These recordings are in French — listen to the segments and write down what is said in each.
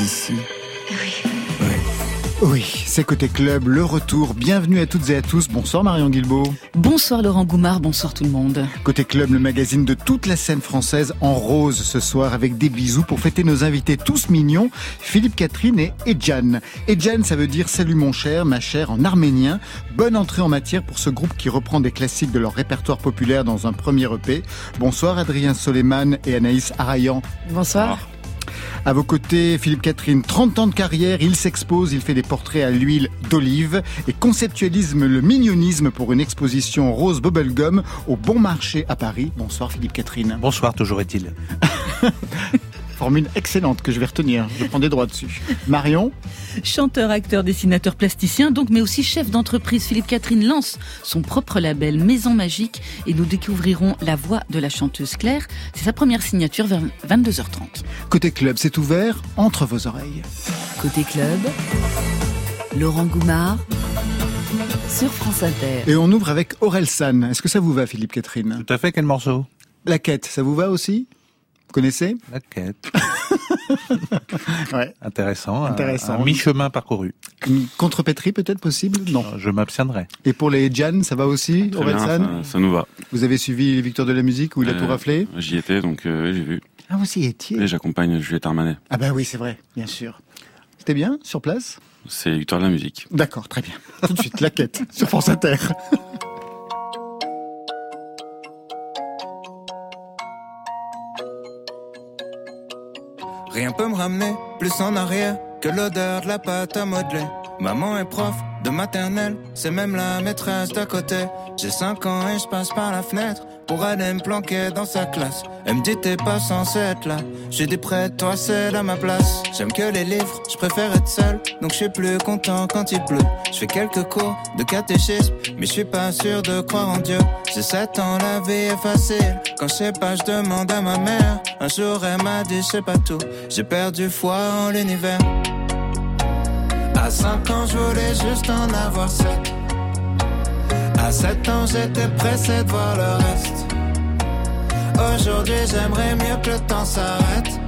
ici. Oui. Oui, c'est Côté Club, le retour. Bienvenue à toutes et à tous. Bonsoir Marion Guilbeault. Bonsoir Laurent Goumard, bonsoir tout le monde. Côté Club, le magazine de toute la scène française en rose ce soir avec des bisous pour fêter nos invités tous mignons, Philippe Catherine et Edjan. Edjan, ça veut dire salut mon cher, ma chère en arménien. Bonne entrée en matière pour ce groupe qui reprend des classiques de leur répertoire populaire dans un premier EP. Bonsoir Adrien Soleiman et Anaïs Arayan. Bonsoir. À vos côtés, Philippe Catherine, 30 ans de carrière, il s'expose, il fait des portraits à l'huile d'olive et conceptualise le mignonisme pour une exposition rose bubblegum au Bon Marché à Paris. Bonsoir Philippe Catherine. Bonsoir, toujours est-il. Formule excellente que je vais retenir. Je prends des droits dessus. Marion Chanteur, acteur, dessinateur, plasticien, donc, mais aussi chef d'entreprise. Philippe Catherine lance son propre label Maison Magique et nous découvrirons la voix de la chanteuse Claire. C'est sa première signature vers 22h30. Côté club, c'est ouvert entre vos oreilles. Côté club, Laurent Goumard sur France Inter. Et on ouvre avec Aurel San. Est-ce que ça vous va, Philippe Catherine? Tout à fait, quel morceau? La quête, ça vous va aussi? Vous connaissez La quête. ouais. Intéressant. Intéressant. Un, mi-chemin parcouru. Une contrepétrie peut-être possible? Non. Je m'abstiendrai. Et pour les Jan, ça va aussi Très bien, ça, ça, nous va. Vous avez suivi les Victoires de la musique où il a tout raflé? J'y étais, donc euh, j'ai vu. Ah, vous y étiez Et j'accompagne Juliette Armanet. Ah bah oui, c'est vrai, bien sûr. C'était bien, sur place? C'est Victoire de la musique. D'accord, très bien. Tout de suite, la quête, sur France Inter. Rien peut me ramener plus en arrière que l'odeur de la pâte à modeler. Maman est prof de maternelle, c'est même la maîtresse d'à côté. J'ai 5 ans et je passe par la fenêtre pour aller me planquer dans sa classe. Elle me dit t'es pas censé être là. J'ai dit près de toi, c'est à ma place. J'aime que les livres, je préfère être seul, donc je suis plus content quand il pleut. Je fais quelques cours de catéchisme, mais je suis pas sûr de croire en Dieu. J'ai 7 ans, la vie est facile. Quand je sais pas, je demande à ma mère. Un jour elle m'a dit sais pas tout. J'ai perdu foi en l'univers. À 5 ans, je voulais juste en avoir 7. À 7 ans, j'étais pressé de voir le reste. Aujourd'hui, j'aimerais mieux que le temps s'arrête.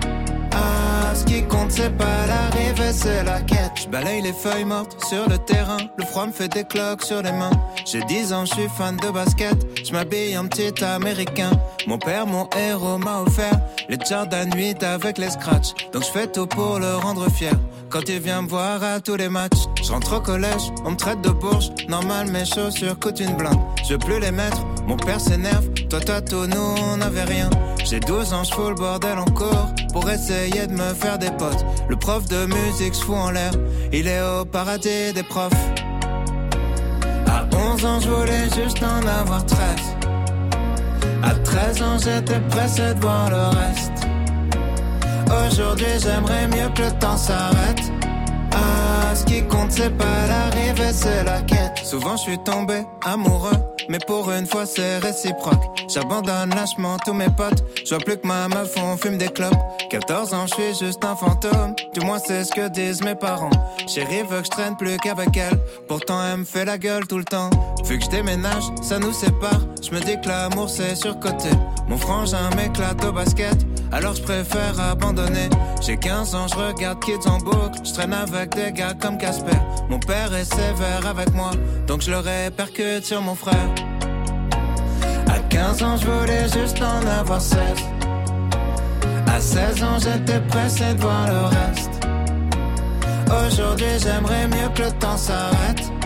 Ce qui compte, c'est pas l'arrivée, c'est la quête. Je balaye les feuilles mortes sur le terrain. Le froid me fait des cloques sur les mains. J'ai 10 ans, je suis fan de basket. Je m'habille en petit américain. Mon père, mon héros, m'a offert les Jordan 8 avec les scratchs. Donc je fais tout pour le rendre fier. Quand il vient me voir à tous les matchs, je rentre au collège, on me traite de bourge. Normal, mes chaussures coûtent une blinde. Je veux plus les mettre, mon père s'énerve. Toi, tout, nous, on n'avait rien. J'ai 12 ans, je fous le bordel encore pour essayer de me faire des potes. Le prof de musique se fout en l'air, il est au paradis des profs. À 11 ans, je voulais juste en avoir 13. À 13 ans, j'étais pressé de voir le reste. Aujourd'hui, j'aimerais mieux que le temps s'arrête. Ah, ce qui compte, c'est pas l'arrivée, c'est la quête. Souvent, je suis tombé amoureux, mais pour une fois, c'est réciproque. J'abandonne lâchement tous mes potes. Je vois plus que ma meuf, on fume des clopes. 14 ans, je suis juste un fantôme. Du moins, c'est ce que disent mes parents. Chérie veut que je traîne plus qu'avec elle. Pourtant, elle me fait la gueule tout le temps. Vu que je déménage, ça nous sépare. Je me dis que l'amour, c'est surcoté. Mon frangin m'éclate au basket. Alors je préfère abandonner. J'ai 15 ans, je regarde Kids en boucle. Je traîne avec des gars comme Casper. Mon père est sévère avec moi, donc je le répercute sur mon frère. À 15 ans, je voulais juste en avoir 16. À 16 ans, j'étais pressé de voir le reste. Aujourd'hui, j'aimerais mieux que le temps s'arrête.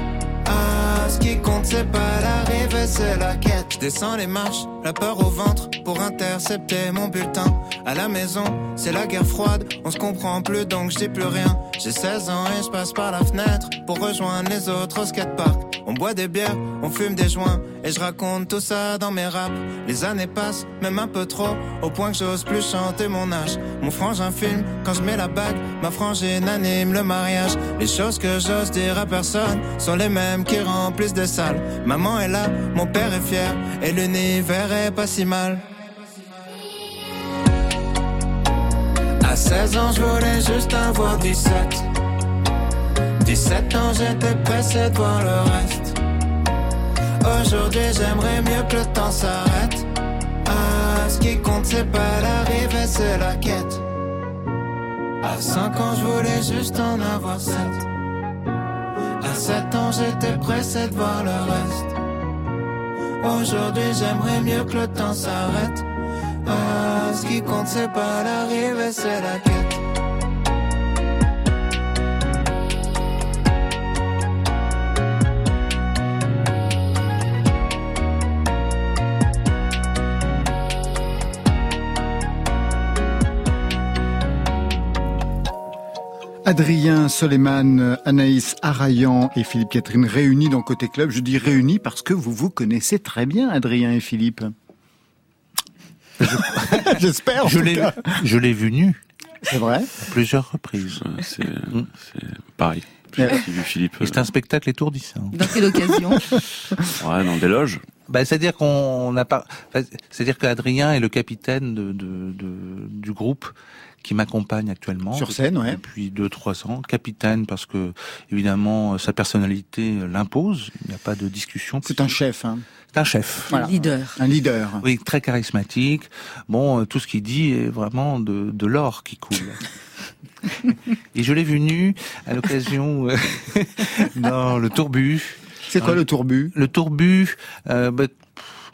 Ce qui compte, c'est pas l'arrivée, c'est la quête. Je descends les marches, la peur au ventre pour intercepter mon bulletin. À la maison, c'est la guerre froide, on se comprend plus donc je dis plus rien. J'ai 16 ans et je passe par la fenêtre pour rejoindre les autres au skatepark. On boit des bières, on fume des joints et je raconte tout ça dans mes raps. Les années passent, même un peu trop, au point que j'ose plus chanter mon âge. Mon frangin filme quand je mets la bague, ma frangine anime le mariage. Les choses que j'ose dire à personne sont les mêmes qui remplissent des salles. Maman est là, mon père est fier et l'univers est pas si mal. À 16 ans, je voulais juste avoir 17. 17 ans, j'étais pressé de voir le reste. Aujourd'hui, j'aimerais mieux que le temps s'arrête. Ah, ce qui compte, c'est pas l'arrivée, c'est la quête. À 5 ans, je voulais juste en avoir 7. À 7 ans, j'étais pressé de voir le reste. Aujourd'hui, j'aimerais mieux que le temps s'arrête. Ah, ce qui compte, c'est pas l'arrivée, c'est la quête. Adrien Soleiman, Anaïs Arayan et Philippe Catherine réunis dans Côté Club. Je dis réunis parce que vous vous connaissez très bien, Adrien et Philippe. J'espère. Je l'ai, cas. je l'ai vu nu C'est vrai. à plusieurs reprises. Euh, C'est c'est pareil. J'ai aussi vu Philippe Et c'est un spectacle étourdissant. Dans quelle occasion? Euh, ouais, dans des loges. Bah, c'est-à-dire qu'on n'a pas, enfin, c'est-à-dire qu'Adrien est le capitaine de, de- de- du groupe qui m'accompagne actuellement. Sur scène, ouais. Depuis deux, trois ans. Capitaine parce que, évidemment, sa personnalité l'impose. Il n'y a pas de discussion. C'est un chef, hein. C'est un chef. Voilà. Leader. un leader. Oui, très charismatique. Bon, euh, tout ce qu'il dit est vraiment de, de l'or qui coule. Et je l'ai vu nu à l'occasion euh, dans le tourbus. C'est quoi le tourbus Le tourbus euh, bah,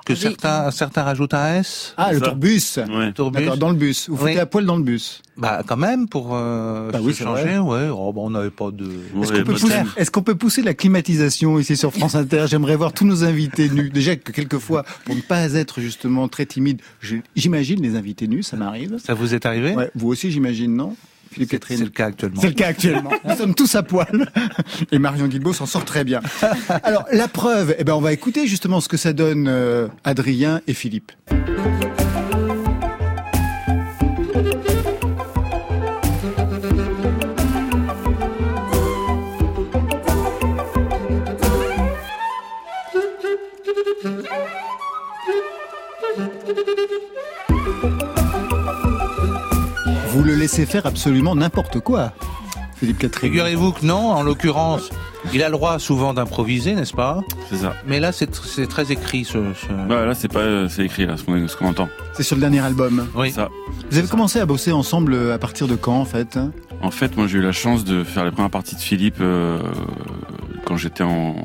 que Oui. certains certains rajoutent un S. Ah, le tourbus. Ouais. Tourbus. D'accord, dans le bus. Vous Oui. foutez à poil dans le bus. Bah quand même pour euh, Bah se oui, changer. Ouais. Oh, bah, on n'avait pas de. Ouais, Est-ce qu'on peut, bah, pousser- est-ce qu'on peut pousser la climatisation ici sur France Inter J'aimerais voir tous nos invités nus. Déjà que quelquefois, pour ne pas être justement très timide, j'imagine les invités nus, ça m'arrive. Ça vous est arrivé? Ouais, vous aussi, j'imagine, non? Philippe C'est Catherine c'est le cas actuellement. C'est le cas actuellement. Nous sommes tous à poil. Et Marion Guilbault s'en sort très bien. Alors, la preuve, eh ben, on va écouter justement ce que ça donne euh, Adrien et Philippe. Laissez faire absolument n'importe quoi, Philippe Catherine. Figurez-vous que non. En l'occurrence, il a le droit souvent d'improviser, n'est-ce pas? C'est ça. Mais là, c'est tr- c'est très écrit. Ce, ce- Bah, là, c'est pas, euh, c'est écrit, là, ce qu'on ce qu'on entend. C'est sur le dernier album. Oui. Ça. Vous avez commencé à bosser ensemble euh, à partir de quand, en fait hein? En fait, moi, j'ai eu la chance de faire les premières parties de Philippe euh, quand j'étais en,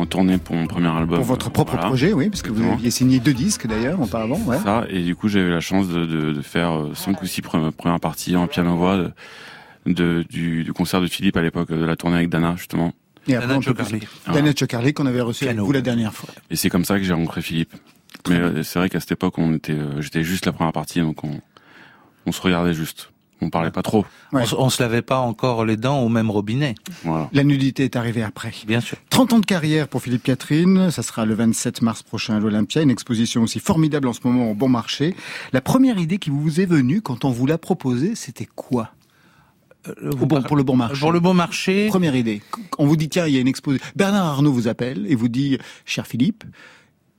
en tournée pour mon premier album. Pour votre propre Voilà. projet, oui, parce que vous aviez signé deux disques d'ailleurs auparavant. Ouais. Ça, et du coup, j'ai eu la chance de, de, de faire euh, cinq ou six pre- premières parties en piano-voix de, de- du, du concert de Philippe à l'époque, de la tournée avec Dana, justement. Et après, Dana Chocarly. Dana Chocarly qu'on avait reçu avec Piano. vous la dernière fois. Et c'est comme ça que j'ai rencontré Philippe. Mais euh, c'est vrai qu'à cette époque, on était, euh, j'étais juste la première partie, donc on, on se regardait juste. On parlait pas trop. Ouais. On, se- on se lavait pas encore les dents au même robinet, Voilà. La nudité est arrivée après. bien sûr. 30 ans de carrière pour Philippe Catherine, ça sera le 27 mars prochain à l'Olympia, une exposition aussi formidable en ce moment au bon marché. La première idée qui vous est venue quand on vous l'a proposée, c'était quoi? Euh, bon- Pour le bon marché. Pour le bon marché, Première idée. On vous dit, tiens, il y a une exposition. Bernard Arnault vous appelle et vous dit, cher Philippe,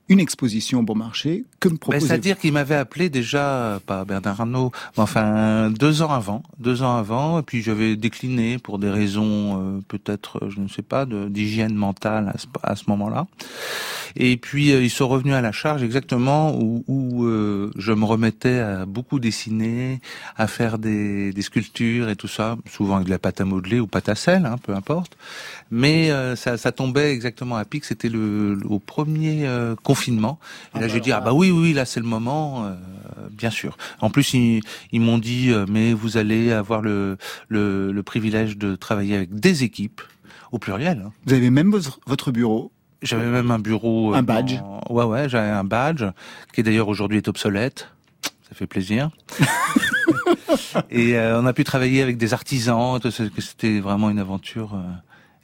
une exposition au bon marché, que me Ben, C'est-à-dire qu'il m'avait appelé déjà, pas Bernard Arnault, mais enfin deux ans avant, deux ans avant, et puis j'avais décliné pour des raisons euh, peut-être, je ne sais pas, d'hygiène mentale à ce, à ce moment-là. Et puis euh, ils sont revenus à la charge exactement où, où, euh, je me remettais à beaucoup dessiner, à faire des, des sculptures et tout ça, souvent avec de la pâte à modeler ou pâte à sel, hein, peu importe. Mais euh, ça, ça tombait exactement à pic. C'était le, le- au premier euh, confinement. Et là, j'ai dit ah bah oui, oui, là c'est le moment, euh, bien sûr. En plus, ils, ils m'ont dit euh, mais vous allez avoir le, le, le privilège de travailler avec des équipes au pluriel. hein. Vous avez même votre, bureau. J'avais même un bureau. euh, Un badge. dans- Ouais, ouais, j'avais un badge qui d'ailleurs aujourd'hui est obsolète. Ça fait plaisir. Et euh, on a pu travailler avec des artisans. C'était vraiment une aventure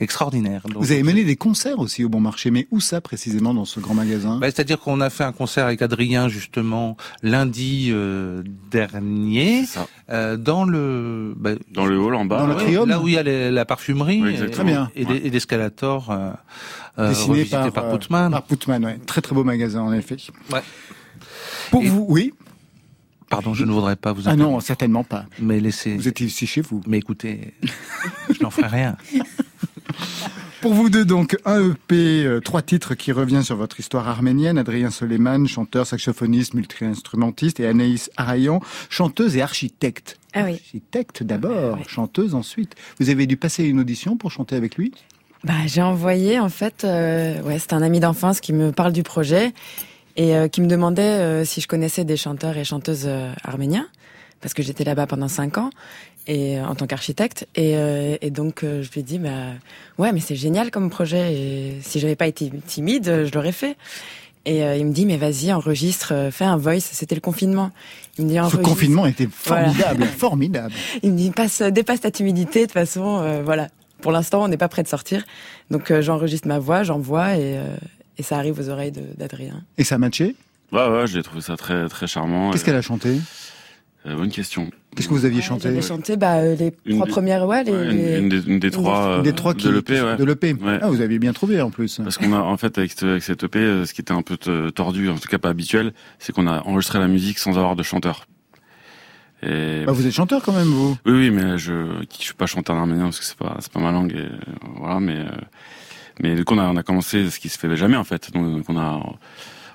extraordinaire. Donc, Vous avez mené des concerts aussi au bon marché, mais où ça précisément dans ce grand magasin? Bah, C'est-à-dire qu'on a fait un concert avec Adrien justement lundi euh, dernier euh, dans le bah, Dans le hall en bas. Dans le ouais. Là où il y a les- la parfumerie Oui, et, exactement. Très bien. et, et l'escalator euh, euh, Dessiné par, par, euh, Putman. Par Putman, ouais. Très très beau magasin en effet. Ouais. Pour Et- vous, oui. Pardon, je ne voudrais pas vous Ah non, certainement pas. mais laissez. Vous étiez ici chez vous. Mais écoutez, je n'en ferai rien. Pour vous deux, donc, un EP, euh, trois titres qui revient sur votre histoire arménienne. Adrien Soleiman, chanteur, saxophoniste, multi-instrumentiste, et Anaïs Arayan, chanteuse et architecte. Ah oui. Architecte d'abord, chanteuse ensuite. Vous avez dû passer une audition pour chanter avec lui? Bah, j'ai envoyé, en fait, euh, ouais, c'est un ami d'enfance qui me parle du projet et euh, qui me demandait si je connaissais des chanteurs et chanteuses arméniens, parce que j'étais là-bas pendant cinq ans et en tant qu'architecte et, et, donc je lui ai dit bah ouais mais c'est génial comme projet et si j'avais pas été timide je l'aurais fait. Et il me dit mais vas-y enregistre fais un voice. C'était le confinement. Il me dit ce confinement était formidable voilà. formidable il me dit passe dépasse ta timidité de toute façon voilà. Pour l'instant on n'est pas prêt de sortir. Donc j'enregistre ma voix j'envoie et et ça arrive aux oreilles d'Adrien. Et ça a matché? Ouais, ouais, j'ai trouvé ça très, très charmant. Qu'est-ce qu'elle a chanté? Euh, Bonne question. Qu'est-ce que vous aviez chanté J'avais chanté bah, les Une trois des- premières, ouais, les, Ouais, une, les- une des, une des trois, Des euh, trois qui, de l'EP, ouais. de l'EP. Ouais. Ah, vous aviez bien trouvé en plus. Parce qu'on a, en fait, avec, avec cette EP, euh, ce qui était un peu tordu, en tout cas pas habituel, c'est qu'on a enregistré la musique sans avoir de chanteur. Et Bah, vous êtes chanteur quand même, vous. oui, oui, mais je, je suis pas chanteur arménien parce que c'est pas, c'est pas ma langue, et, euh, voilà, mais, euh, mais du coup, on a, on a commencé ce qui se fait jamais, en fait. Donc, donc on a,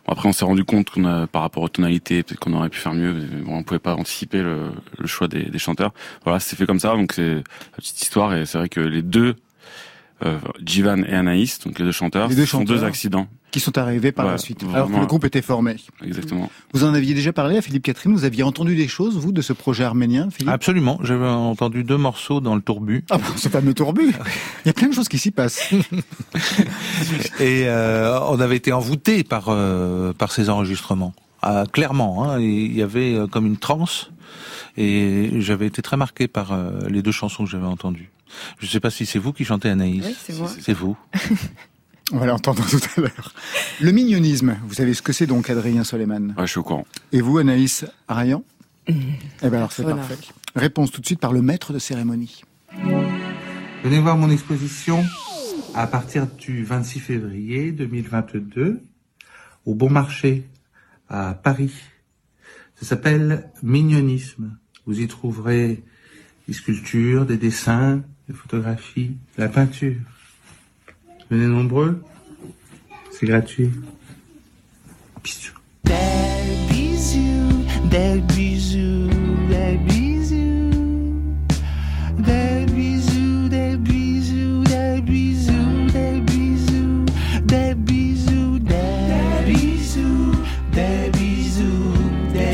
après, on s'est rendu compte qu'on a, par rapport aux tonalités, peut-être qu'on aurait pu faire mieux, bon, on pouvait pas anticiper le, le choix des, des chanteurs. Voilà, c'est fait comme ça, donc c'est la petite histoire, et c'est vrai que les deux, euh, Jivan et Anaïs, donc les deux chanteurs, Les deux sont deux accidents, Qui sont arrivés par la suite. vraiment. Alors que le groupe était formé. exactement. Vous en aviez déjà parlé à Philippe Catherine. Vous aviez entendu des choses, vous, de ce projet arménien, Philippe? Absolument. J'avais entendu deux morceaux dans le tourbus. Ah, bon, ce fameux tourbus. Il y a plein de choses qui s'y passent. Et euh, on avait été envoûtés par euh, par ces enregistrements. Ah, clairement, hein, il y avait euh, comme une transe. Et j'avais été très marqué par euh, les deux chansons que j'avais entendues. Je ne sais pas si c'est vous qui chantez Anaïs. Oui, c'est moi. C'est vous. On va l'entendre tout à l'heure. Le mignonisme, vous savez ce que c'est donc, Adrien Soleiman Ouais, je suis au courant. Et vous, Anaïs Arayan Eh ben alors c'est Voilà. parfait. Réponse tout de suite par le maître de cérémonie. Venez voir mon exposition à partir du 26 février 2022 au Bon Marché à Paris. Ça s'appelle Mignonisme. Vous y trouverez des sculptures, des dessins, des photographies, la peinture. Venez nombreux. C'est gratuit. Bisous. Bisous,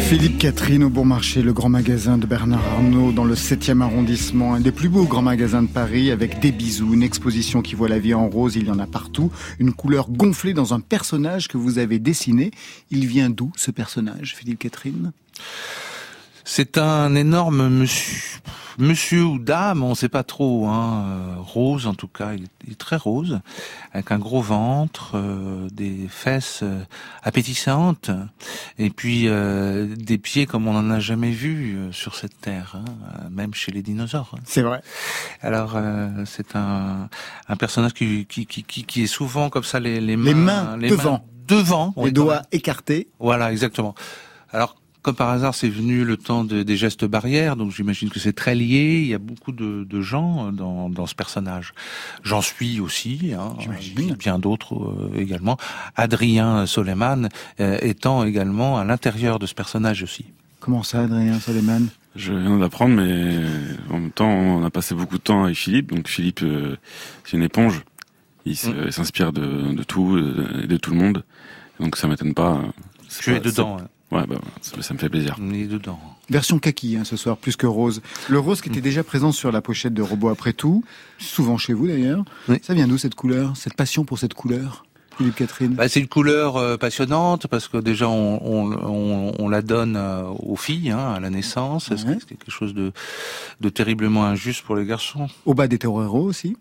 Philippe Catherine au Bon Marché, le grand magasin de Bernard Arnault dans le 7e arrondissement, un des plus beaux grands magasins de Paris avec des bisous, une exposition qui voit la vie en rose, il y en a partout, une couleur gonflée dans un personnage que vous avez dessiné. Il vient d'où ce personnage, Philippe Catherine? C'est un énorme monsieur, monsieur ou dame, on sait pas trop, hein, euh, rose en tout cas, il est, très rose, avec un gros ventre, euh, des fesses euh, appétissantes, et puis euh, des pieds comme on n'en a jamais vu euh, sur cette terre, hein, même chez les dinosaures. hein. C'est vrai. Alors euh, c'est un, un personnage qui, qui, qui, qui, est souvent comme ça les, les mains, Les mains devant. devant, Les doigts écartés. voilà, exactement. Alors, comme par hasard, c'est venu le temps de- des gestes barrières, donc j'imagine que c'est très lié. Il y a beaucoup de, de gens dans, dans ce personnage. J'en suis aussi, hein, J'imagine. bien d'autres euh, également. Adrien Soleiman euh, étant également à l'intérieur de ce personnage aussi. Comment ça, Adrien Soleiman Je viens d'apprendre, mais en même temps, on a passé beaucoup de temps avec Philippe. Donc Philippe, euh, c'est une éponge. Il Mm. il s'inspire de, de tout, de, de tout le monde. Donc ça m'étonne pas. C'est Tu es dedans, hein. Ouais, bah, ça, ça me fait plaisir. on est dedans. Version kaki hein, ce soir, plus que rose. Le rose qui était déjà présent sur la pochette de Robot après tout, souvent chez vous d'ailleurs. Oui. Ça vient d'où cette couleur Cette passion pour cette couleur Philippe Catherine? Bah, c'est une couleur euh, passionnante parce que déjà on, on, on, on la donne euh, aux filles hein, à la naissance. Est-ce Ouais. que c'est quelque chose de, de terriblement injuste pour les garçons? Au bas des toreros aussi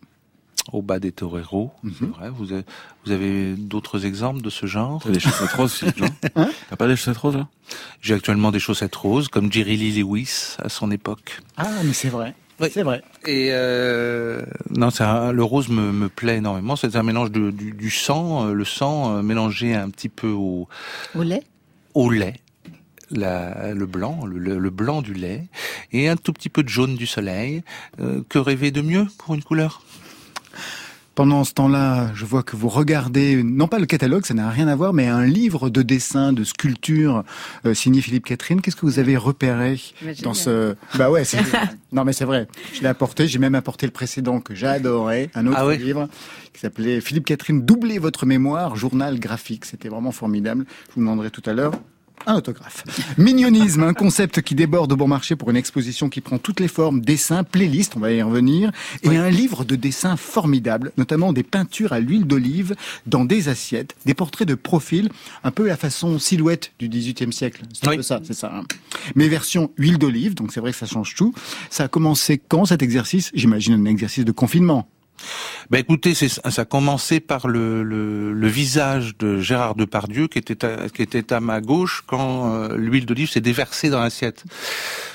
au bas des toreros, c'est Mhm. vrai. Vous avez, vous avez d'autres exemples de ce genre T'as des chaussettes roses, non Hein T'as pas des chaussettes roses, là J'ai actuellement des chaussettes roses, comme Jerry Lee Lewis à son époque. Ah, mais c'est vrai. Oui. C'est vrai. Et euh, non, c'est un- le rose me, me plaît énormément. C'est un mélange de, du, du sang, euh, le sang euh, mélangé un petit peu au, Au lait au lait. La, le blanc, le, le- le blanc du lait, et un tout petit peu de jaune du soleil. Euh, que rêver de mieux pour une couleur? Pendant ce temps-là, je vois que vous regardez, non pas le catalogue, ça n'a rien à voir, mais un livre de dessins, de sculptures euh, signé Philippe Catherine. Qu'est-ce que vous avez repéré dans ce... Bah ouais, c'est... non mais c'est vrai. Je l'ai apporté, j'ai même apporté le précédent que j'adorais, un autre Ah ouais livre qui s'appelait Philippe Catherine, Doublez votre mémoire, journal graphique. C'était vraiment formidable. Je vous demanderai tout à l'heure un autographe. Mignonisme, un concept qui déborde au bon marché pour une exposition qui prend toutes les formes, dessins, playlists, on va y revenir, et un livre de dessins formidable, notamment des peintures à l'huile d'olive dans des assiettes, des portraits de profil, un peu la façon silhouette du XVIIIe siècle. C'est un peu ça, c'est ça. hein. Mais version huile d'olive, donc c'est vrai que ça change tout. Ça a commencé quand cet exercice? J'imagine un exercice de confinement. Ben écoutez, c'est, ça a commencé par le, le, le visage de Gérard Depardieu qui était à, qui était à ma gauche quand euh, l'huile d'olive s'est déversée dans l'assiette.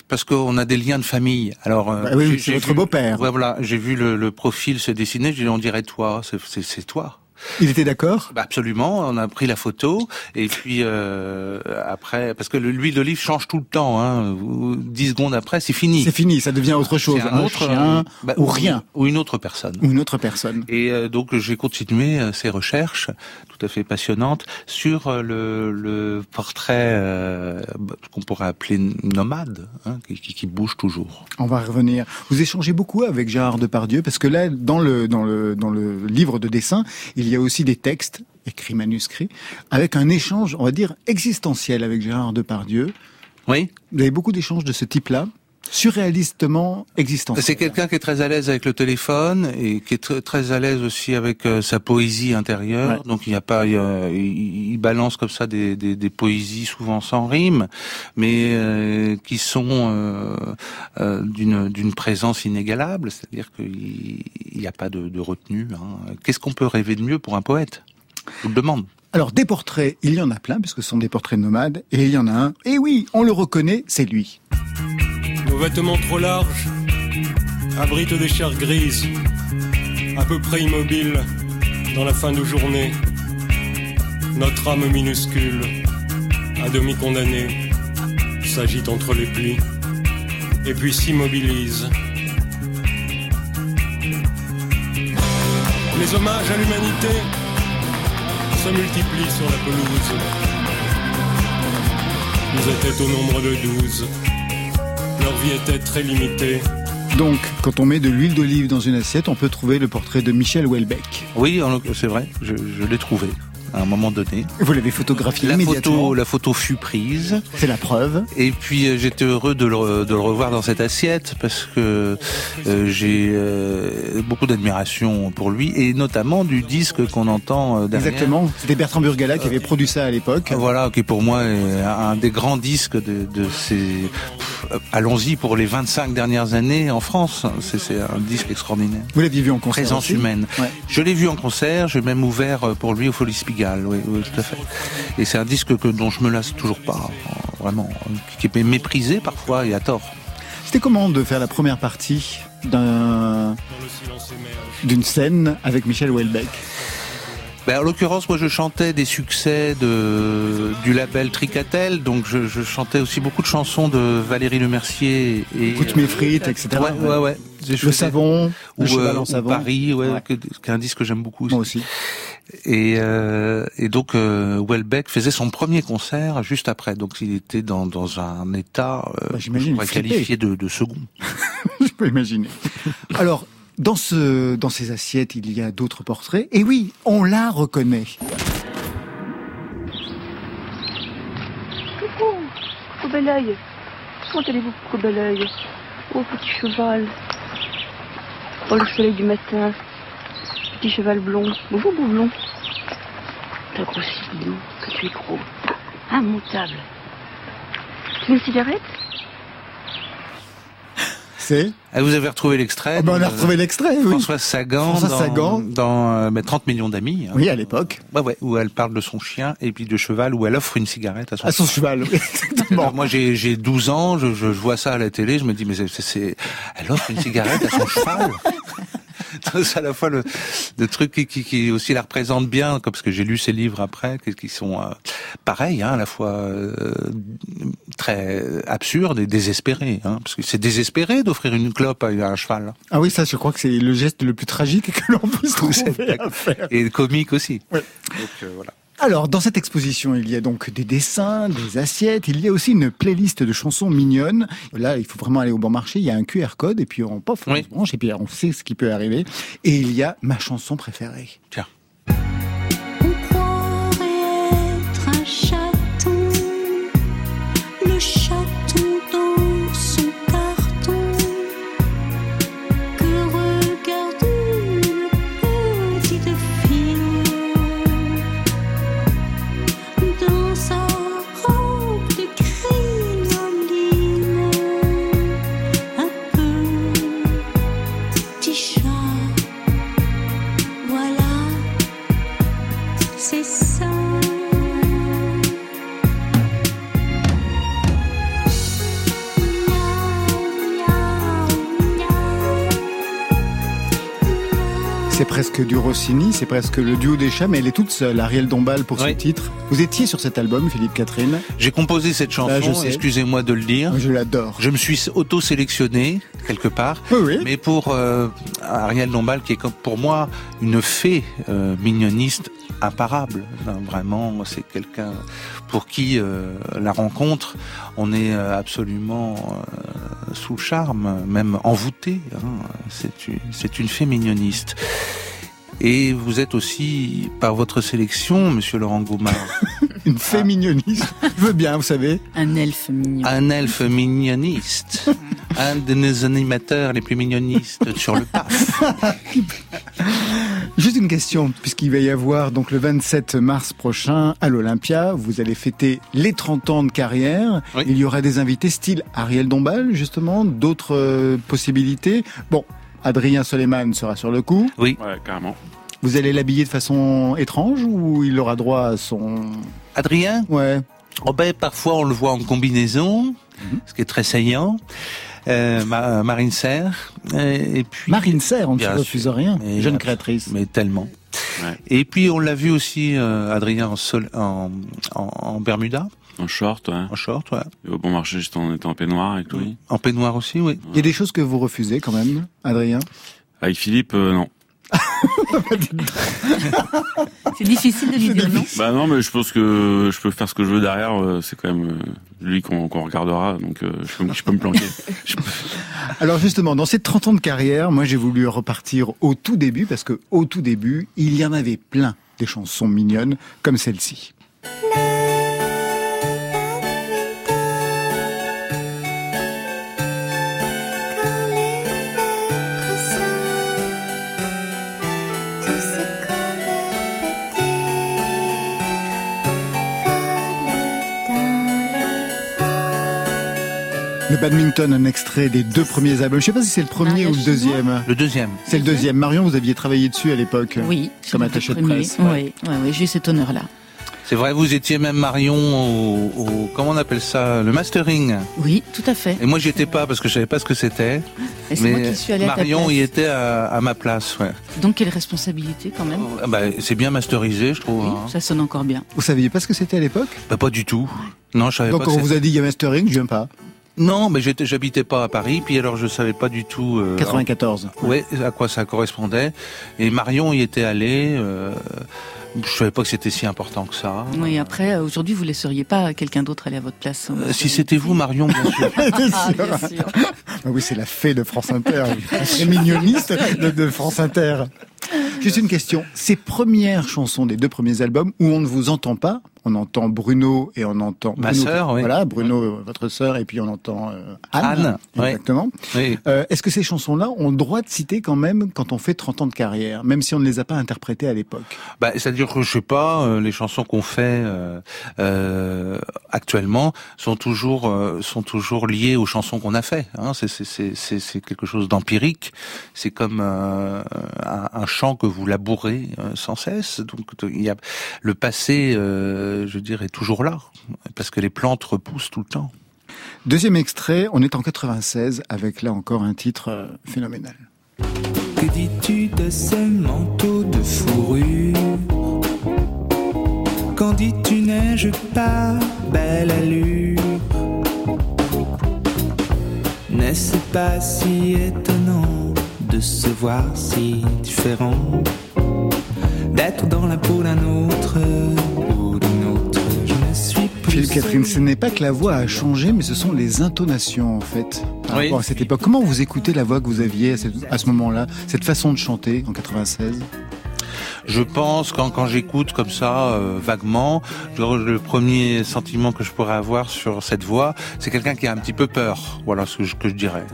Parce qu'on a des liens de famille. Alors, euh, Bah oui, c'est votre beau-père. Ouais, voilà, j'ai vu le, le profil se dessiner. J'ai dit, on dirait toi. C'est, c'est, c'est toi. Il était d'accord? Bah absolument, on a pris la photo et puis euh, après, parce que le- l'huile d'olive change tout le temps. Hein, Vous- dix secondes après, c'est fini. C'est fini, ça devient autre chose. Un, chien bah, ou rien. ou une autre personne. Ou une autre personne. Et euh, donc j'ai continué euh, ces recherches tout à fait passionnantes sur le, le portrait euh, qu'on pourrait appeler nomade, hein, qui, qui- qui bouge toujours. On va revenir. Vous échangez beaucoup avec Gérard Depardieu parce que là, dans le dans le dans le livre de dessin, il y a aussi des textes écrits manuscrits avec un échange, on va dire existentiel avec Gérard Depardieu. Oui, Vous avez beaucoup d'échanges de ce type-là, surréalistement existentiel. c'est quelqu'un qui est très à l'aise avec le téléphone et qui est tr- très à l'aise aussi avec euh, sa poésie intérieure. Ouais. Donc il y a pas, il, balance comme ça des, des, des poésies souvent sans rime, mais euh, qui sont euh, euh, d'une d'une présence inégalable. C'est-à-dire qu'il n'y a pas de, de retenue. hein. Qu'est-ce qu'on peut rêver de mieux pour un poète? Je vous le demande. Alors des portraits, il y en a plein puisque ce sont des portraits nomades et il y en a un. Et oui, on le reconnaît, c'est lui. Nos vêtements trop larges abritent des chairs grises, à peu près immobiles dans la fin de journée. Notre âme minuscule, à demi condamnée, s'agite entre les plis et puis s'immobilise. Les hommages à l'humanité se multiplient sur la pelouse. Ils étaient au nombre de douze. Leur vie était très limitée. Donc, quand on met de l'huile d'olive dans une assiette, on peut trouver le portrait de Michel Houellebecq. Oui, c'est vrai, je, je l'ai trouvé à un moment donné. Vous l'avez photographié La immédiatement. photo, la photo fut prise. C'est la preuve. Et puis euh, j'étais heureux de le, de le revoir dans cette assiette parce que euh, j'ai euh, beaucoup d'admiration pour lui et notamment du disque qu'on entend derrière. Exactement. C'était Bertrand Burgala qui avait produit ça à l'époque. Voilà, qui pour moi est un des grands disques de, de ces... Pff, Allons-y pour les 25 dernières années en France. C'est un disque extraordinaire. Vous l'aviez vu en concert Présence aussi humaine. Ouais. Je l'ai vu en concert, j'ai même ouvert euh, pour lui au Folies Pigalle, oui, oui, tout à fait. Et c'est un disque que, dont je me lasse toujours pas, euh, vraiment, euh, qui est méprisé parfois et à tort. C'était comment de faire la première partie d'une scène avec Michel Houellebecq? Ben, en l'occurrence, moi, je chantais des succès de, du label Tricatel, donc je, je chantais aussi beaucoup de chansons de Valérie Lemercier et Goûte mes frites, etc. Ouais, ouais, ouais. Le savon, ou, le euh, en ou savon. Paris, ouais, Ouais. Qui est un disque que j'aime beaucoup. Moi aussi. aussi. Et, euh, et donc euh, Welbeck faisait son premier concert juste après, donc il était dans, dans un état, euh, Bah, j'imagine, qualifier de, de second. Je peux imaginer. Alors, dans ce dans ces assiettes, il y a d'autres portraits. Et oui, on la reconnaît. Coucou, au bel oeil. Comment allez-vous, au bel oeil? Oh, petit cheval. Oh, le soleil du matin. Petit cheval blond. Bonjour, beau blond. T'as grossi, dis que tu es gros. Immutable. Tu veux une cigarette? C'est Ah, vous avez retrouvé l'extrait Ah ben, On a retrouvé l'extrait, oui. François Sagan François dans, Sagan. dans euh, mais 30 millions d'amis. hein. Oui, à l'époque. Ouais, ouais, où elle parle de son chien et puis de cheval, où elle offre une cigarette à son À son cheval, exactement. Alors, moi, j'ai j'ai 12 ans, je, je, je vois ça à la télé, je me dis, mais c'est-. Elle offre une cigarette à son cheval à la fois le, le truc qui, qui, qui aussi la représente bien, comme parce que j'ai lu ses livres après, qui, sont euh, pareils, hein, à la fois euh, très absurdes et désespérés. Hein, parce que c'est désespéré d'offrir une clope à un cheval. Ah oui, ça, je crois que c'est le geste le plus tragique que l'on puisse trouver à faire. Et comique aussi. Ouais. Donc euh, voilà. Alors, dans cette exposition, il y a donc des dessins, des assiettes, il y a aussi une playlist de chansons mignonnes. Là, il faut vraiment aller au bon marché, il y a un QR code, et puis on, pof, on Oui. se branche, et puis on sait ce qui peut arriver. Et il y a ma chanson préférée. Tiens. Du Rossini, c'est presque le duo des chats, mais elle est toute seule, Ariel Dombal pour ce titre. Vous étiez sur cet album, Philippe Catherine J'ai composé cette chanson, excusez-moi de le dire. Je l'adore. Je me suis auto-sélectionné quelque part, Oui, oui. mais pour euh, Ariel Dombal, qui est comme pour moi une fée euh, mignoniste imparable. Non, vraiment, c'est quelqu'un pour qui euh, la rencontre, on est absolument euh, sous le charme, même envoûté. hein. C'est une, c'est une fée mignoniste. Et vous êtes aussi, par votre sélection, Monsieur Laurent Goumard, Une fée mignoniste. Je veux bien, vous savez. Un elfe mignon. un elfe mignoniste, un de nos animateurs les plus mignonistes sur le PAF. Juste une question, puisqu'il va y avoir donc le 27 mars prochain à l'Olympia, vous allez fêter les 30 ans de carrière. Oui. Il y aura des invités style Ariel Dombal, justement, d'autres euh, possibilités. Bon, Adrien Soleiman sera sur le coup. Oui, Ouais, carrément. Vous allez l'habiller de façon étrange ou il aura droit à son... Adrien, Ouais. oh ben, parfois on le voit en combinaison, ce qui est très saillant. Euh, Ma- Marine Serre, euh, et puis Marine Serre, on ne se refuse rien. Mais Jeune créatrice. mais tellement. Ouais. Et puis on l'a vu aussi, euh, Adrien, en, sol, en, en, en Bermuda, En short, ouais. en short, ouais. Et au bon marché, j'étais en, en peignoir avec lui. en peignoir aussi, oui. Il y a des choses que vous refusez quand même, Adrien? Avec Philippe, euh, non. C'est difficile de lui dire non. Bah non, mais je pense que je peux faire ce que je veux derrière. euh, C'est quand même euh, lui qu'on regardera, donc euh, je, peux, je peux me planquer. Alors justement, dans ces 30 ans de carrière, moi j'ai voulu repartir au tout début, parce que au tout début, il y en avait plein des chansons mignonnes comme celle-ci. Le badminton, un extrait des deux premiers albums. Je sais pas si c'est le premier Maria ou le deuxième. Le deuxième. C'est le deuxième. Marion, vous aviez travaillé dessus à l'époque. Oui. Comme attaché de presse, ouais. Oui, oui, oui, j'ai eu cet honneur-là. C'est vrai, vous étiez même Marion au, au- comment on appelle ça, le mastering. Oui, tout à fait. Et moi, j'y étais pas parce que je savais pas ce que c'était. Et c'est moi Mais qui suis allée à ta Marion place. y était à, à ma place, ouais. Donc quelle responsabilité quand même. Ah bah, c'est bien masterisé, je trouve. Oui, hein. ça sonne encore bien. Vous saviez pas ce que c'était à l'époque? Bah, pas du tout. Non, je savais Donc pas. on que vous a dit il y a mastering, je viens pas. Non, mais j'étais, j'habitais pas à Paris, puis alors je savais pas du tout. euh, 94. Ouais, à quoi ça correspondait. Et Marion y était allée. Euh, je savais pas que c'était si important que ça. Oui, après, euh, aujourd'hui, vous laisseriez pas quelqu'un d'autre aller à votre place. hein. Euh, si c'était vous, Marion, bien sûr. Ah, bien sûr. Ah oui, c'est la fée de France Inter, très mignoniste de, de France Inter. Juste une question. Ces premières chansons des deux premiers albums où on ne vous entend pas, on entend Bruno et on entend Ma Bruno, sœur, oui. Voilà, Bruno, votre sœur, et puis on entend euh, Anne. Anne, exactement. Oui. Euh, Est-ce que ces chansons-là ont le droit de citer quand même quand on fait 30 ans de carrière, même si on ne les a pas interprétées à l'époque? Bah, c'est-à-dire que je sais pas, euh, les chansons qu'on fait euh, euh, actuellement sont toujours euh, sont toujours liées aux chansons qu'on a fait. Hein. C'est c'est c'est c'est c'est quelque chose d'empirique. C'est comme euh, un, un champ que vous labourez euh, sans cesse. Donc il y a le passé, euh, je veux dire, est toujours là parce que les plantes repoussent tout le temps. Deuxième extrait, on est en 96 avec là encore un titre euh, phénoménal. Que dis-tu de ce manteau de fourrure? Quand dis-tu neige pas belle allure? N'est-ce pas si étonnant de se voir si différent? D'être dans la peau d'un autre Philippe Catherine, ce n'est pas que la voix a changé, mais ce sont les intonations en fait. Par Oui. rapport à cette époque. Comment vous écoutez la voix que vous aviez à, cette- à ce moment-là, cette façon de chanter en 96 Je pense quand, quand j'écoute comme ça euh, vaguement, le premier sentiment que je pourrais avoir sur cette voix, c'est quelqu'un qui a un petit peu peur. Voilà ce que je, que je dirais,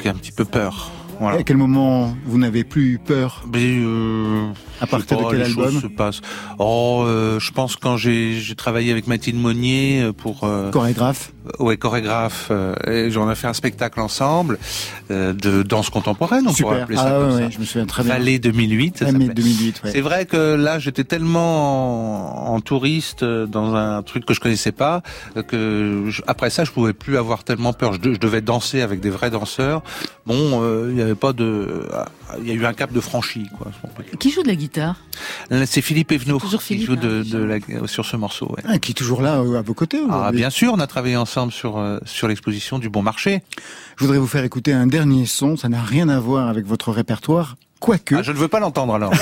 qui a un petit peu peur. Voilà. À quel moment vous n'avez plus eu peur? Mais, euh, À partir de quel les album se passent. Oh, euh, je pense quand j'ai travaillé avec Mathilde Monnier euh, pour euh, Chorégraphe ouais chorégraphe, euh, et j'en ai fait un spectacle ensemble euh, de danse contemporaine, on pourrait Super. appeler ça Ah comme ouais, ça. je me souviens très bien. Vallée 2008. ça Ah, mais s'appelait. 2008, ouais. C'est vrai que là, j'étais tellement en, en touriste euh, dans un truc que je connaissais pas euh, que je- après ça, je pouvais plus avoir tellement peur. Je, je devais danser avec des vrais danseurs. Bon, euh, il n'y avait pas de, il y a eu un cap de franchi, quoi. Qui joue de la guitare? C'est Philippe Evenot Toujours qui Philippe, joue de, hein, de la- sur ce morceau. ouais. Ah, qui est toujours là euh, à vos côtés Ah, bien sûr, on a travaillé ensemble sur euh, sur l'exposition du Bon Marché. Je voudrais vous faire écouter un dernier son, ça n'a rien à voir avec votre répertoire, quoique, Ah, je ne veux pas l'entendre alors.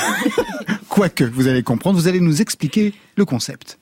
quoique, vous allez comprendre, vous allez nous expliquer le concept.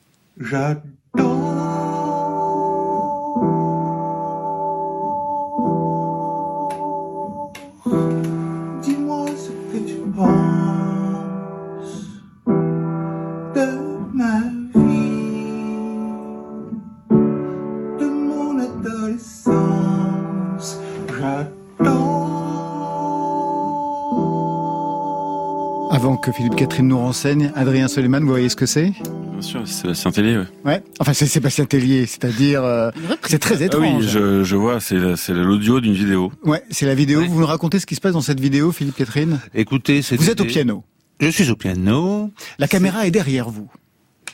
Que Philippe Catherine nous renseigne, Adrien Soleiman, vous voyez ce que c'est? Bien sûr, c'est Sébastien Tellier, ouais. Ouais. Enfin, c'est Sébastien Tellier, c'est-à-dire, euh, c'est très Ah étrange. oui, je, je vois, c'est c'est l'audio d'une vidéo. Ouais, c'est la vidéo. Vous nous racontez ce qui se passe dans cette vidéo, Philippe Catherine? Écoutez, c'est Vous êtes au piano. Je suis au piano. La caméra est derrière vous.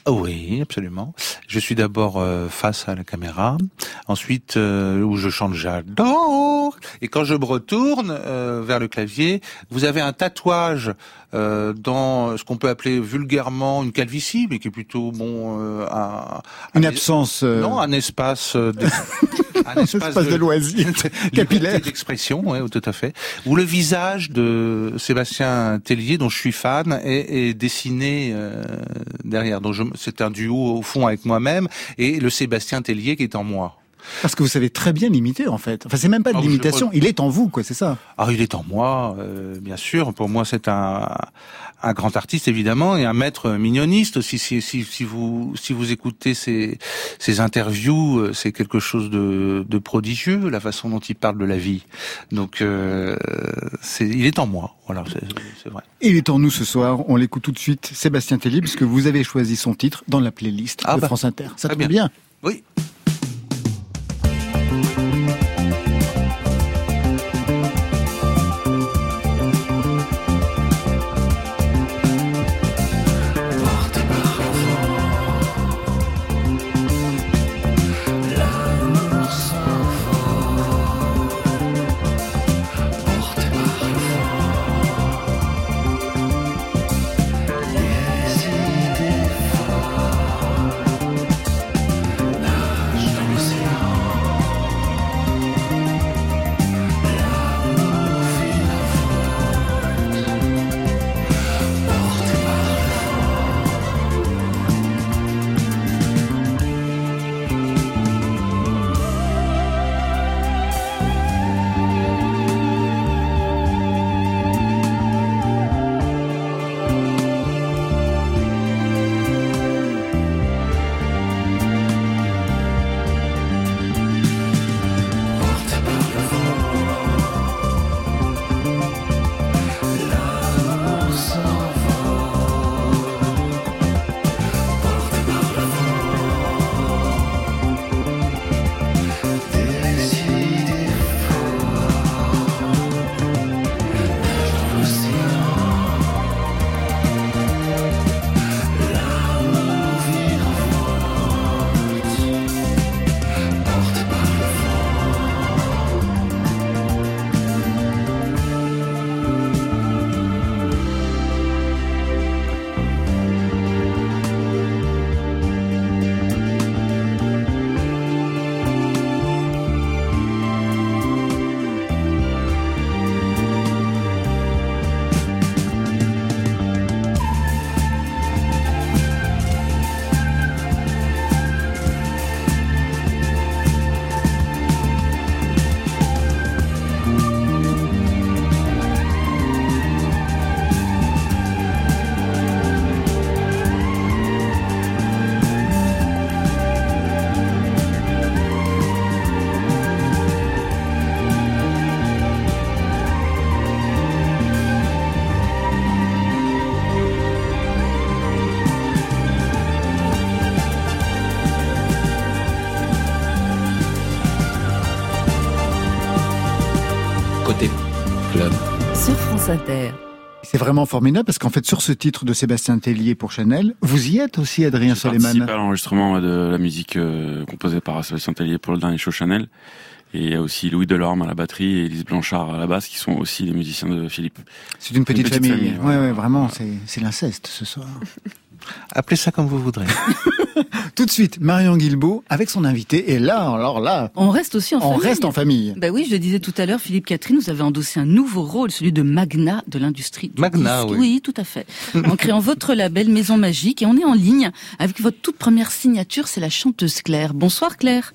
Oui, absolument. Je suis d'abord euh, face à la caméra, ensuite euh, où je chante j'adore, et quand je me retourne euh, vers le clavier, vous avez un tatouage euh, dans ce qu'on peut appeler vulgairement une calvitie, mais qui est plutôt bon euh, un, Une un- absence. euh, non, un espace, euh, d'ex- un espace, espace de loisir capillaire. d'expression, ouais, tout à fait. Où le visage de Sébastien Tellier, dont je suis fan, est, est dessiné euh, derrière. Donc je- c'est un duo au fond avec moi-même et le Sébastien Tellier qui est en moi. Parce que vous savez très bien l'imiter, en fait. Enfin, c'est même pas de Ah, l'imitation. Il est en vous, quoi, c'est ça. Ah, il est en moi, euh, bien sûr. Pour moi, c'est un, un grand artiste évidemment et un maître mignoniste aussi. Si, si, si vous si vous écoutez ses, ses interviews, euh, c'est quelque chose de, de prodigieux la façon dont il parle de la vie. Donc, euh, c'est il est en moi. Voilà, c'est vrai. Il est en nous ce soir. On l'écoute tout de suite. Sébastien Tellier, puisque vous avez choisi son titre dans la playlist Ah de bah, France Inter. Ça tombe bien. bien. Oui. C'est vraiment formidable parce qu'en fait, sur ce titre de Sébastien Tellier pour Chanel, vous y êtes aussi, Adrien Soleiman. à l'enregistrement de la musique euh, composée par Sébastien Tellier pour le dernier show Chanel. Et il y a aussi Louis Delorme à la batterie et Elise Blanchard à la basse qui sont aussi les musiciens de Philippe. C'est une petite, petite famille. famille, ouais, ouais. ouais, vraiment, c'est c'est l'inceste ce soir. Appelez ça comme vous voudrez. Tout de suite, Marion Guilbeault avec son invité. Et là, alors là, On reste aussi en on famille. reste en famille. Bah oui, je le disais tout à l'heure, Philippe Catherine, vous avez endossé un nouveau rôle, celui de Magna de l'industrie du Magna, disque. oui. tout à fait. en créant votre label Maison Magique et on est en ligne avec votre toute première signature, c'est la chanteuse Claire. Bonsoir Claire.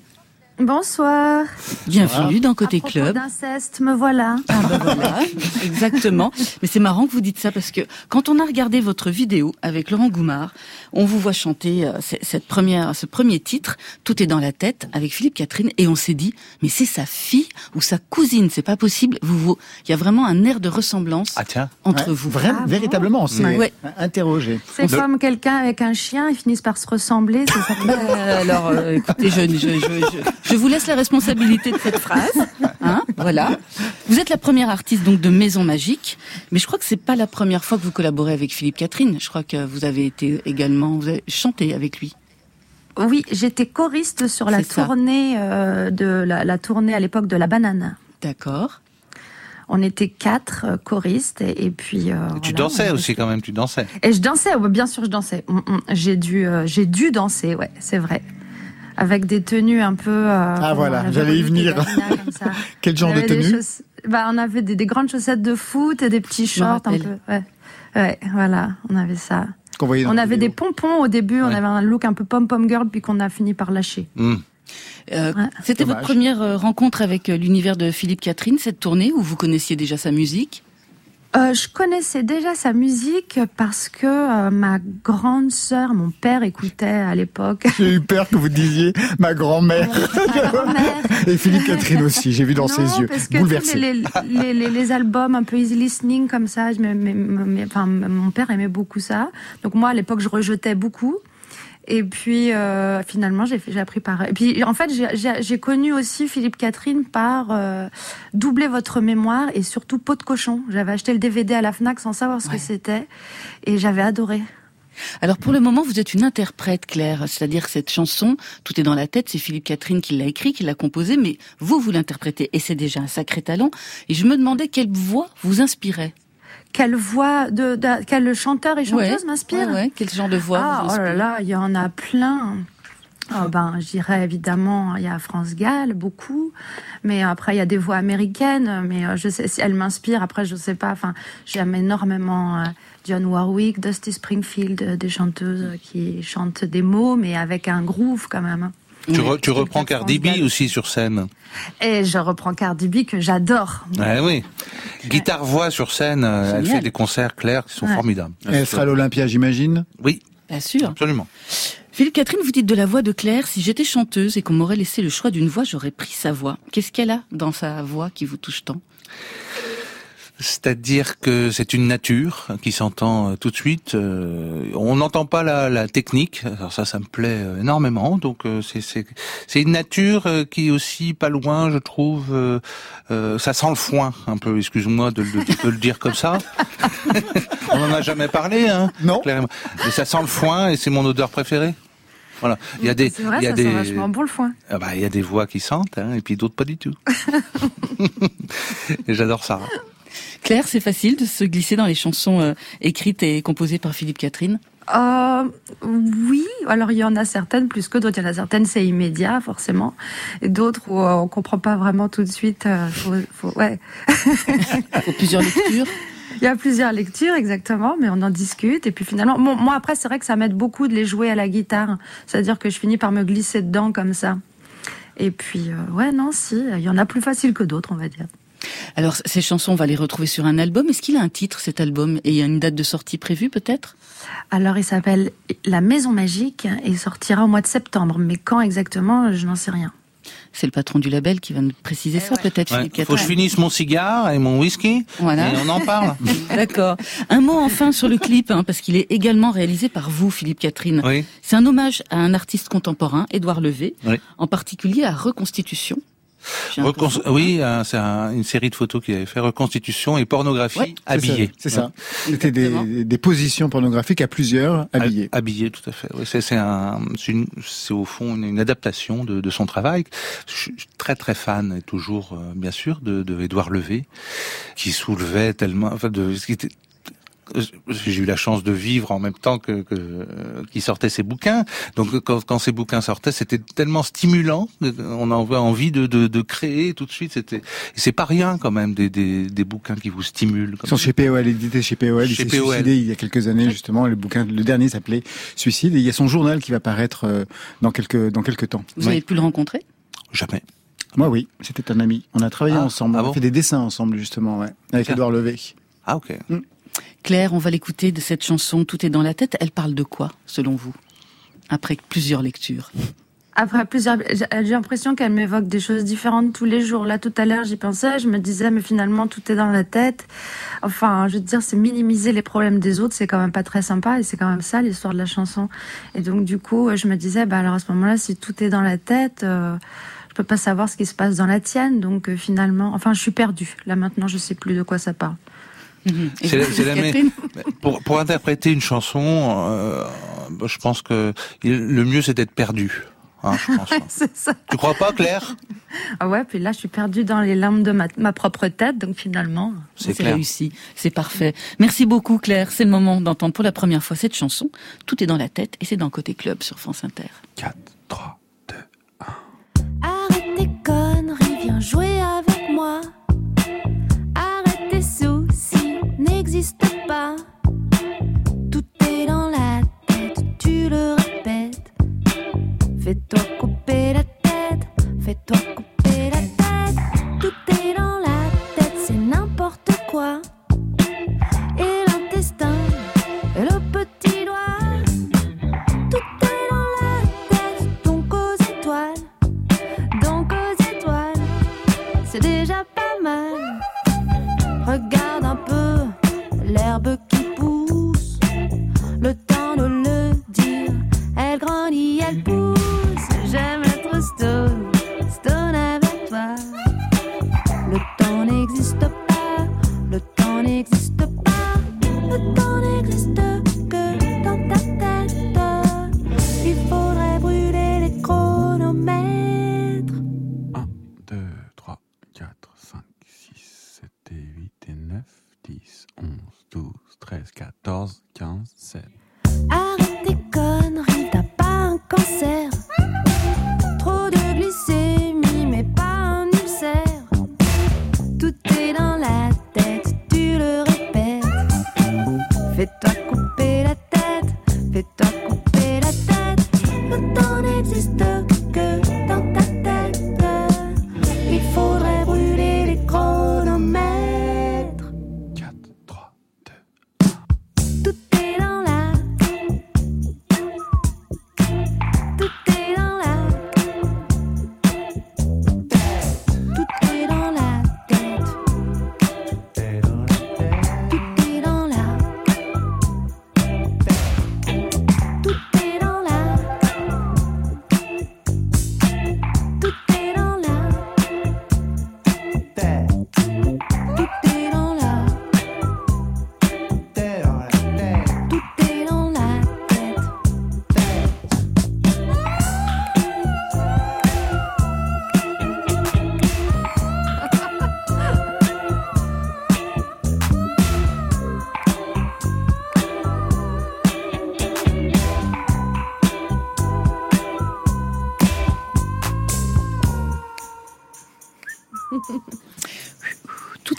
Bonsoir. Bienvenue dans À Côté propos Club. d'inceste, me voilà. Ah bah voilà, exactement. Mais c'est marrant que vous dites ça parce que quand on a regardé votre vidéo avec Laurent Goumard, on vous voit chanter euh, cette première, ce premier titre, Tout est dans la tête, avec Philippe Catherine, et on s'est dit, mais c'est sa fille ou sa cousine, c'est pas possible. Vous, vous, il y a vraiment un air de ressemblance Ah tiens. entre Ouais, vous. Vraiment, Ah bon véritablement, c'est Ouais. interrogé. C'est comme quelqu'un avec un chien, ils finissent par se ressembler, c'est ça. Bah, alors, euh, écoutez, je, je, je, je, je vous laisse la responsabilité de cette phrase. Hein, voilà. Vous êtes la première artiste donc de Maison Magique, mais je crois que c'est pas la première fois que vous collaborez avec Philippe Catherine. Je crois que vous avez été également, vous avez chanté avec lui. Oui, j'étais choriste sur la tournée euh, de la, la tournée à l'époque de la banane. D'accord. On était quatre euh, choristes et, et puis. euh, Et tu voilà, dansais aussi quand même, tu dansais. Et je dansais, bien sûr, je dansais. Mm, mm. J'ai dû, euh, j'ai dû danser, ouais, c'est vrai. Avec des tenues un peu. euh, Ah, voilà, on j'allais y venir. Davina, comme ça. Quel genre On de avait des tenue bah, On avait des, des grandes chaussettes de foot et des petits shorts un peu. Ouais. ouais, voilà, on avait ça. qu'on voyait dans On la avait des pompons au début, on avait un look un peu pom-pom girl, puis qu'on a fini par lâcher. Hmm. Euh, Ouais. C'était votre première euh, rencontre avec l'univers de Philippe Catherine, cette tournée où vous connaissiez déjà sa musique? Euh, je connaissais déjà sa musique parce que euh, ma grande sœur, mon père écoutait à l'époque. J'ai eu peur que vous disiez ma grand-mère. Et Philippe Catherine aussi, j'ai vu dans non, ses yeux. parce que Bouleversé. les, les, les, les albums un peu easy listening comme ça, je m'aimais- enfin, mon père aimait beaucoup ça. Donc moi, à l'époque, je rejetais beaucoup. Et puis euh, finalement, j'ai appris par. Et puis en fait, j'ai- connu aussi Philippe Catherine par euh, doubler votre mémoire et surtout Peau de cochon. J'avais acheté le DVD à la Fnac sans savoir ce Ouais. que c'était et j'avais adoré. Alors pour le moment, vous êtes une interprète, Claire, c'est-à-dire que cette chanson, tout est dans la tête, c'est Philippe Catherine qui l'a écrit, qui l'a composée, mais vous, vous l'interprétez, et c'est déjà un sacré talent. Et je me demandais quelle voix vous inspirait. Quelle voix de, de quel chanteur et chanteuse Ouais, m'inspire ouais, ouais, quel genre de voix Ah, vous oh là là, il y en a plein. Oh ben, je dirais évidemment, il y a France Gall, beaucoup. Mais après, il y a des voix américaines. Mais euh, je sais si elles m'inspirent. Après, je sais pas. Enfin, j'aime énormément euh, Dionne Warwick, Dusty Springfield, euh, des chanteuses qui chantent des mots, mais avec un groove quand même. Tu, re- tu reprends Cardi B aussi sur scène. Et je reprends Cardi B que j'adore. Ouais, oui. Guitare-voix sur scène, euh, elle fait des concerts clairs qui sont Ouais. formidables. Et Elle sera à l'Olympia, j'imagine. Oui, Bien sûr. absolument. Philippe Catherine, vous dites de la voix de Claire, si j'étais chanteuse et qu'on m'aurait laissé le choix d'une voix, j'aurais pris sa voix. Qu'est-ce qu'elle a dans sa voix qui vous touche tant? C'est-à-dire que c'est une nature qui s'entend euh, tout de suite. euh, on n'entend pas la, la technique. Alors ça, ça me plaît euh, énormément. Donc euh, c'est c'est c'est une nature qui est aussi pas loin, je trouve. euh, ça sent le foin un peu. Excuse-moi de, le- de le dire comme ça. on n'en a jamais parlé, hein. Non. Clairement. Mais ça sent le foin et c'est mon odeur préférée. Voilà. Il y a des, vrai, il y a ça des, sent bon le foin. ah bah, il y a des voix qui sentent, hein, et puis d'autres pas du tout. et j'adore ça. Claire, c'est facile de se glisser dans les chansons euh, écrites et composées par Philippe Catherine? Euh, oui, alors il y en a certaines plus que d'autres. Il y en a certaines c'est immédiat forcément, et d'autres où euh, on comprend pas vraiment tout de suite. euh, faut, faut- ouais. Il faut plusieurs lectures? Il y a plusieurs lectures exactement, mais on en discute. Et puis finalement, bon, moi après c'est vrai que ça m'aide beaucoup de les jouer à la guitare, c'est-à-dire que je finis par me glisser dedans comme ça. Et puis euh, ouais non si, il y en a plus facile que d'autres on va dire. Alors, ces chansons, on va les retrouver sur un album. Est-ce qu'il a un titre, cet album? Et il y a une date de sortie prévue, peut-être? Alors il s'appelle La Maison Magique et il sortira au mois de septembre, mais quand exactement je n'en sais rien. C'est le patron du label qui va nous préciser ça, peut-être, Ouais, Philippe Il faut que je Catherine. finisse mon cigare et mon whisky, Voilà. et on en parle. D'accord. Un mot enfin sur le clip, hein, parce qu'il est également réalisé par vous, Philippe Catherine. Oui. C'est un hommage à un artiste contemporain, Édouard Levé, Oui. en particulier à Reconstitution. Recon- oui, un- c'est un- une série de photos qui avait fait reconstitution et pornographie Ouais, habillée. C'est ça. C'était des, des positions pornographiques à plusieurs habillés. Ha- Habillé, tout à fait. Oui, c'est c'est un, c'est une- c'est au fond une, une adaptation de, de son travail. Je suis très très fan et toujours, euh, bien sûr, de, de Édouard Levé, qui soulevait tellement, enfin, de, ce qui était j'ai eu la chance de vivre en même temps que, que euh, qui sortait ses bouquins. Donc quand, quand ces bouquins sortaient, c'était tellement stimulant. On avait envie de, de, de créer tout de suite. C'était, c'est pas rien quand même des, des, des bouquins qui vous stimulent. Ils sont ça. chez POL, édité chez POL. Il Chez s'est POL. suicidé il y a quelques années, justement. Le bouquin, le dernier s'appelait Suicide. Et il y a son journal qui va paraître euh, dans quelques, dans quelques temps. Vous avez pu le rencontrer? Jamais. Moi, oui. C'était un ami. On a travaillé Ah, ensemble. ah on bon? a fait des dessins ensemble, justement, ouais. Avec. Edouard Levé. Ah ok. Claire, on va l'écouter de cette chanson Tout est dans la tête. Elle parle de quoi, selon vous Après plusieurs lectures? Après plusieurs, j'ai l'impression qu'elle m'évoque des choses différentes tous les jours. Là, tout à l'heure, j'y pensais, je me disais, mais finalement, tout est dans la tête. Enfin, je veux dire, c'est minimiser les problèmes des autres, c'est quand même pas très sympa, et c'est quand même ça l'histoire de la chanson. Et donc, du coup, je me disais, bah alors à ce moment-là, si tout est dans la tête, euh, je peux pas savoir ce qui se passe dans la tienne. Donc, euh, finalement, enfin, je suis perdue. Là, maintenant, je sais plus de quoi ça parle. Et C'est la- vous, c'est la Catherine Pour, pour interpréter une chanson, euh, je pense que le mieux c'est d'être perdu. Hein, je pense. c'est ça. tu crois pas, Claire? Ah ouais, puis là, je suis perdue dans les larmes de ma, ma propre tête, donc finalement. C'est réussi, c'est parfait. Merci beaucoup Claire, c'est le moment d'entendre pour la première fois cette chanson. Tout est dans la tête et c'est dans Côté Club sur France Inter. 4, 3. Arrête tes conneries, viens jouer avec Tout est dans la tête, tu le répètes. Fais-toi couper la tête, fais-toi couper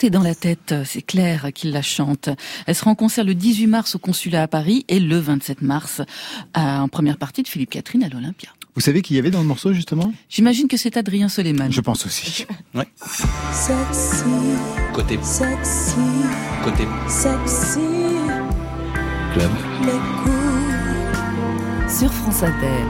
Tout est dans la tête, c'est Claire qui la chante. Elle sera en concert le 18 mars au consulat à Paris et le 27 mars à- en première partie de Philippe Catherine à l'Olympia. Vous savez qui y avait dans le morceau, justement? J'imagine que c'est Adrien Soleiman. Je pense aussi. Sexy, Côté, sexy, côté sexy. club. Les coups. Sur France Inter.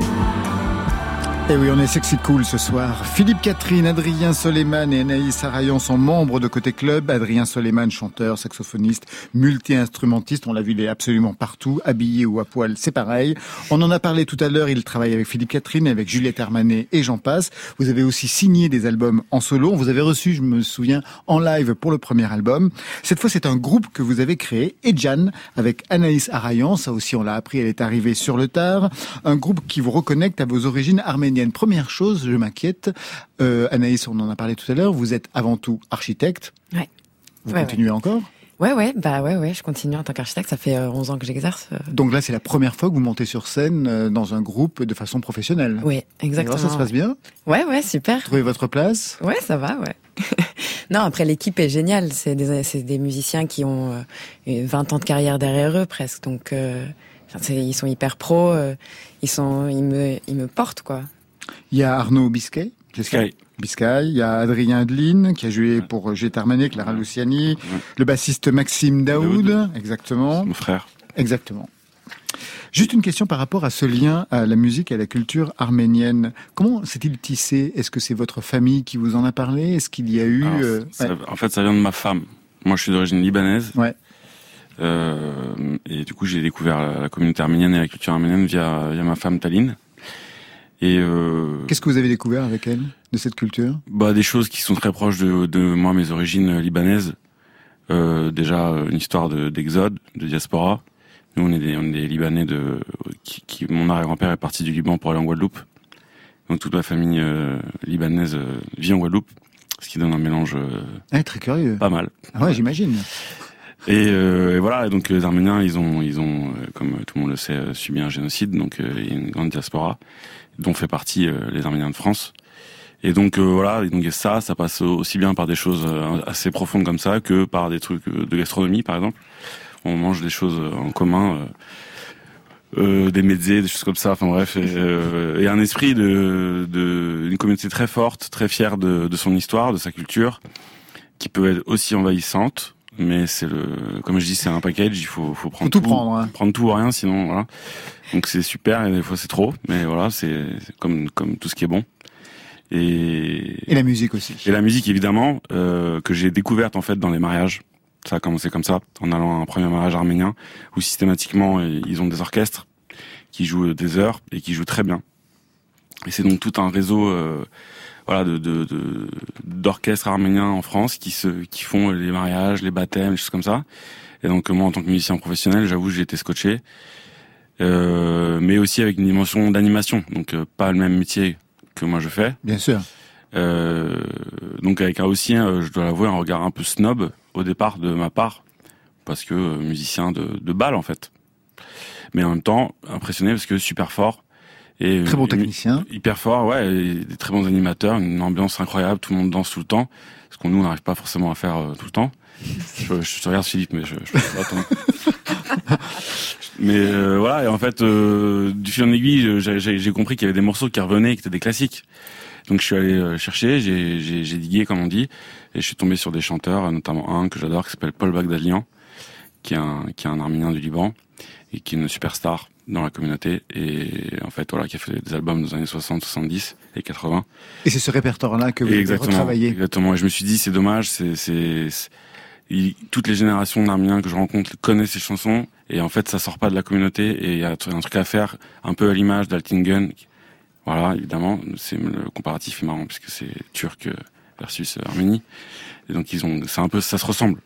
Et Eh oui, on est sexy cool ce soir. Philippe Catherine, Adrien Soleiman et Anaïs Arayon sont membres de Côté Club. Adrien Soleiman, chanteur, saxophoniste, multi-instrumentiste. On l'a vu, il est absolument partout, habillé ou à poil, c'est pareil. On en a parlé tout à l'heure, il travaille avec Philippe Catherine, avec Juliette Armanet et j'en passe. Vous avez aussi signé des albums en solo. Vous avez reçu, je me souviens, en live pour le premier album. Cette fois, c'est un groupe que vous avez créé, Ejan, avec Anaïs Arayon. Ça aussi, on l'a appris, elle est arrivée sur le tard. Un groupe qui vous reconnecte à vos origines arméniennes. Première chose, je m'inquiète. Euh, Anaïs, on en a parlé tout à l'heure. Vous êtes avant tout architecte. Ouais. Vous Ouais, continuez encore? Ouais, ouais, bah ouais, ouais, je continue en tant qu'architecte. Ça fait euh, 11 ans que j'exerce. euh. Donc là, c'est la première fois que vous montez sur scène euh, dans un groupe de façon professionnelle. Oui, exactement. Alors, ça se passe bien? Ouais, ouais, super. Trouvez votre place? Ouais, ça va, ouais. non, après l'équipe est géniale. C'est des, musiciens qui ont euh, une 20 ans de carrière derrière eux presque. Donc, euh, ils sont hyper pros. euh, ils sont, ils me, ils me portent quoi. Il y a Arnaud Biscay. Biscay. Biscay. Il y a Adrien Adeline qui a joué pour Juliette Armanet, Clara Luciani. Le bassiste Maxime Daoud. Exactement. Mon frère. Exactement. Juste une question par rapport à ce lien à la musique et à la culture arménienne. Comment s'est-il tissé? Est-ce que c'est votre famille qui vous en a parlé? Est-ce qu'il y a eu... Alors, euh, ça- ouais. En fait, ça vient de ma femme. Moi, je suis d'origine libanaise. Ouais. Euh, et du coup, j'ai découvert la, la communauté arménienne et la culture arménienne via, via ma femme Taline. Et euh, Qu'est-ce que vous avez découvert avec elle de cette culture? bah, des choses qui sont très proches de, de moi, mes origines libanaises. Euh, déjà, une histoire de- d'exode, de, diaspora. Nous, on est des, on est des Libanais de, qui, qui, mon arrière-grand-père est parti du Liban pour aller en Guadeloupe. Donc toute ma famille euh, libanaise euh, vit en Guadeloupe, ce qui donne un mélange euh, ah, Très curieux. pas mal. Ah ouais, j'imagine. Et, et voilà, donc les Arméniens, ils ont, ils ont, comme tout le monde le sait, subi un génocide, donc il y a une grande diaspora, dont fait partie euh, les Arméniens de France. Et donc euh, voilà, et donc ça, ça passe aussi bien par des choses euh, assez profondes comme ça que par des trucs de gastronomie, par exemple. On mange des choses en commun, des mezzés, des choses comme ça. Enfin bref, et, un esprit de, une communauté très forte, très fière de son histoire, de sa culture, qui peut être aussi envahissante. Mais c'est le, comme je dis, c'est un package. Il faut, faut prendre Faut tout prendre, hein. prendre tout ou rien, sinon voilà. Donc c'est super et des fois c'est trop, mais voilà, c'est comme comme tout ce qui est bon. Et Et la musique aussi. et la musique évidemment euh, que j'ai découverte en fait dans les mariages. Ça a commencé comme ça, en allant à un premier mariage arménien où systématiquement ils ont des orchestres qui jouent des heures et qui jouent très bien. Et c'est donc tout un réseau euh, voilà de de- de- d'orchestres arméniens en France qui se qui font les mariages, les baptêmes, les choses comme ça. Et donc moi en tant que musicien professionnel, j'avoue j'ai été scotché. Euh, mais aussi avec une dimension d'animation, donc euh, pas le même métier que moi je fais. Bien sûr. Euh, donc avec un aussi, euh, je dois l'avouer, un regard un peu snob au départ de ma part, parce que euh, musicien de, de balle en fait. Mais en même temps, impressionné parce que super fort. Et Très bon et- technicien. Hyper fort, ouais, et des très bons animateurs, une ambiance incroyable, tout le monde danse tout le temps, ce qu'on nous on n'arrive pas forcément à faire euh, tout le temps. Je, je te regarde Philippe, mais je, je peux pas attendre. Mais euh, voilà, et en fait, euh, du fil en aiguille, j'ai- j'ai j'ai compris qu'il y avait des morceaux qui revenaient, qui étaient des classiques. Donc je suis allé euh, chercher, j'ai- j'ai j'ai digué comme on dit, et je suis tombé sur des chanteurs, notamment un que j'adore, qui s'appelle Paul Bagdalian, qui est un qui est un Arménien du Liban et qui est une superstar dans la communauté et en fait voilà qui a fait des albums dans les années 60, 70 et 80. Et c'est ce répertoire-là que vous avez exactement, retravaillé. exactement. Et je me suis dit c'est dommage, c'est toutes les générations d'Arméniens que je rencontre connaissent ces chansons et en fait ça sort pas de la communauté et il y a un truc un truc à faire un peu à l'image d'Altingen. Voilà, évidemment, c'est le comparatif est marrant puisque c'est turc versus Arménie. Et donc ils ont c'est un peu ça se ressemble.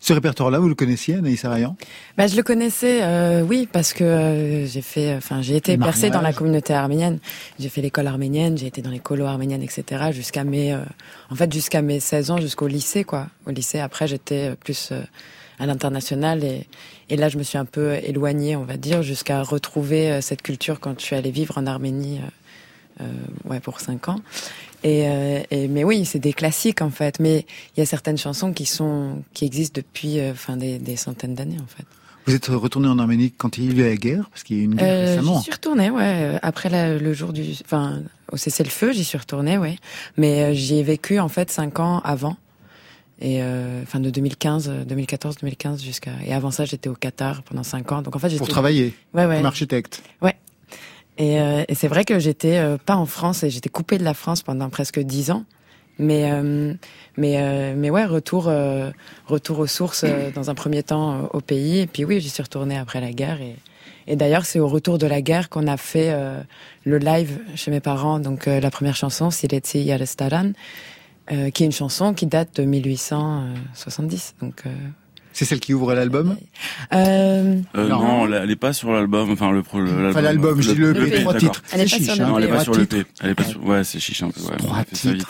Ce répertoire-là, vous le connaissiez, Anaïs Arayan? Bah, je le connaissais, euh, oui, parce que euh, j'ai fait, enfin, j'ai été Les percée dans la communauté arménienne. J'ai fait l'école arménienne, j'ai été dans les colos arméniennes, etc. Jusqu'à mes, euh, en fait, jusqu'à mes 16 ans, jusqu'au lycée, quoi. Au lycée, après, j'étais euh, plus euh, à l'international et, et là, je me suis un peu éloignée, on va dire, jusqu'à retrouver euh, cette culture quand je suis allée vivre en Arménie, ouais, pour 5 ans. Et, euh, et mais oui, c'est des classiques en fait. Mais il y a certaines chansons qui sont qui existent depuis euh, enfin des, des centaines d'années en fait. Vous êtes retourné en Arménie quand il y a eu la guerre? Parce qu'il y a eu une guerre Euh, récemment. j'y suis retournée, ouais. Après la- le jour du, enfin, au cessez-le-feu, j'y suis retournée, ouais. Mais euh, j'y ai vécu en fait cinq ans avant, et euh, enfin de 2015, euh, 2014, 2015 jusqu'à. Et avant ça, j'étais au Qatar pendant cinq ans. Donc en fait, j'étais Pour travailler Ouais, ouais. comme architecte. Ouais. Et, euh, et c'est vrai que j'étais euh, pas en France et j'étais coupée de la France pendant presque dix ans. Mais euh, mais euh, mais ouais, retour euh, retour aux sources euh, dans un premier temps au pays. Et puis oui, j'y suis retournée après la guerre. Et, d'ailleurs, c'est au retour de la guerre qu'on a fait le live chez mes parents. Donc la première chanson, Sileti Yarestaran, qui est une chanson qui date de 1870. Donc C'est celle qui ouvre l'album euh, Euh, Non. non, elle elle est pas sur l'album. Enfin, le, pro- le- Enfin, l'album, je dis le EP, trois titres. Elle est C'est pas chiche, sur hein. Non, elle est pas sur le. P. Elle est pas sur... Ouais, c'est chiche un peu. Ouais, Trois titres.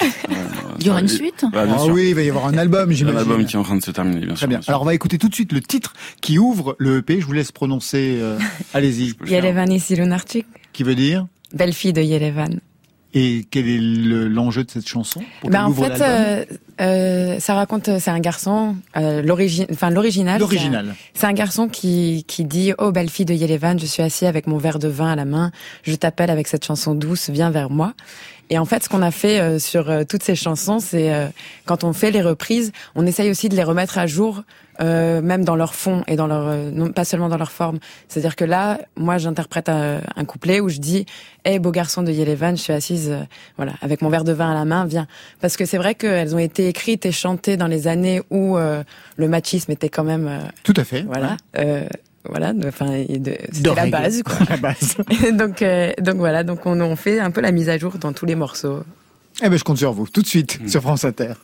Il y aura une suite bien Ah sûr. oui, il va y avoir un album, j'imagine. un album qui est en train de se terminer, bien Très sûr. bien. bien. Alors on va écouter tout de suite le titre qui ouvre le EP. Je vous laisse prononcer. euh, Allez-y. Yerevani Silunarchik, Qui veut dire? Belle fille de Yerevan. Et quel est le- l'enjeu de cette chanson pour Ben en fait, euh, euh, ça raconte, c'est un garçon, euh, l'origine, enfin l'original. L'original. C'est un garçon qui qui dit oh belle fille de Yerevan, je suis assis avec mon verre de vin à la main, je t'appelle avec cette chanson douce, viens vers moi. Et en fait, ce qu'on a fait euh, sur euh, toutes ces chansons, c'est euh, quand on fait les reprises, on essaye aussi de les remettre à jour, euh, même dans leur fond et dans leur, euh, non pas seulement dans leur forme. C'est-à-dire que là, moi, j'interprète un, un couplet où je dis, "Hey beau garçon de Yerevan, je suis assise, euh, voilà, avec mon verre de vin à la main, viens." Parce que c'est vrai qu'elles ont été écrites et chantées dans les années où euh, le machisme était quand même, euh, Tout à fait. voilà. Euh, voilà, de- enfin, c'était la base, quoi. La base. donc, euh, donc voilà, donc on, on fait un peu la mise à jour dans tous les morceaux. Eh ben, je compte sur vous. Tout de suite Mm. sur France Inter.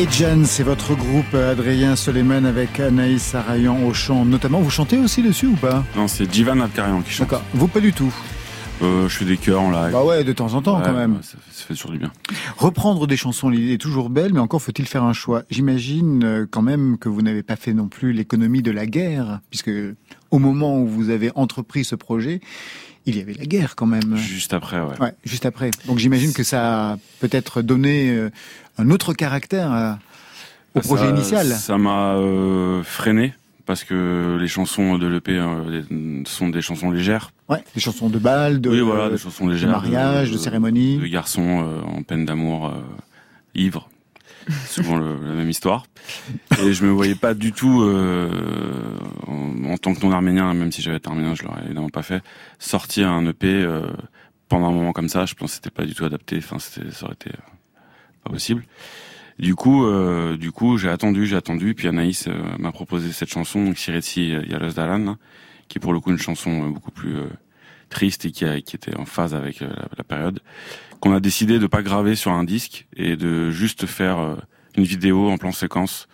Et Jan, c'est votre groupe Adrien Soleiman avec Anaïs Sarayan au chant notamment. Vous chantez aussi dessus ou pas? Non, c'est Jivan Abkarian qui chante. D'accord. Vous pas du tout? Euh, Je fais des chœurs en live. Bah ouais, de temps en temps Ouais, quand même. ça fait toujours du bien. Reprendre des chansons, l'idée est toujours belle, mais encore faut-il faire un choix. J'imagine euh, quand même que vous n'avez pas fait non plus l'économie de la guerre, puisque au moment où vous avez entrepris ce projet, il y avait la guerre quand même. Juste après, ouais. Ouais, juste après. Donc j'imagine que ça a peut-être donné euh, un autre caractère à- au Ça- projet initial. Ça m'a euh, freiné parce que les chansons de l'EP euh, sont des chansons légères. Ouais, des chansons de bal, de, oui, voilà, des chansons de légères. mariage, de, cérémonie. De garçons euh, en peine d'amour, euh, ivres. Souvent le- la même histoire. Et je me voyais pas du tout, euh, en, tant que non-arménien, même si j'avais été arménien, je l'aurais évidemment pas fait, sortir un EP euh, pendant un moment comme ça. Je pense que c'était pas du tout adapté. Enfin, ça aurait été euh, pas possible. Du coup, euh, du coup, j'ai attendu, j'ai attendu, puis Anaïs euh, m'a proposé cette chanson, donc Siretsi Yalos Dalan, qui pour le coup une chanson euh, beaucoup plus triste et qui, a, qui était en phase avec euh, la, période, qu'on a décidé de pas graver sur un disque et de juste faire euh, une vidéo en plan séquence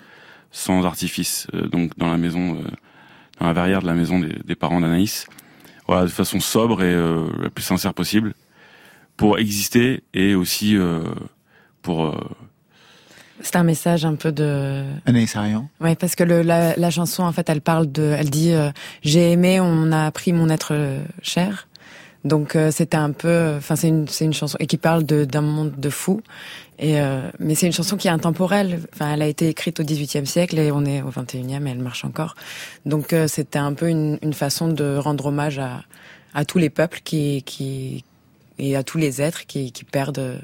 sans artifice, euh, donc dans la maison, dans la verrière de la maison des, des parents d'Anaïs, voilà, de façon sobre et euh, la plus sincère possible, pour exister et aussi euh, pour euh, C'est un message un peu de. Anaïs Sarayan. Ouais, parce que le, la, la chanson, en fait, elle parle de, elle dit, euh, j'ai aimé, on a appris mon être euh, cher. Donc euh, c'était un peu, enfin c'est une c'est une chanson et qui parle d'un monde de fous. Et euh, mais c'est une chanson qui est intemporelle. Enfin, elle a été écrite au XVIIIe siècle et on est au XXIe et elle marche encore. Donc euh, c'était un peu une, une façon de rendre hommage à à tous les peuples qui qui et à tous les êtres qui qui perdent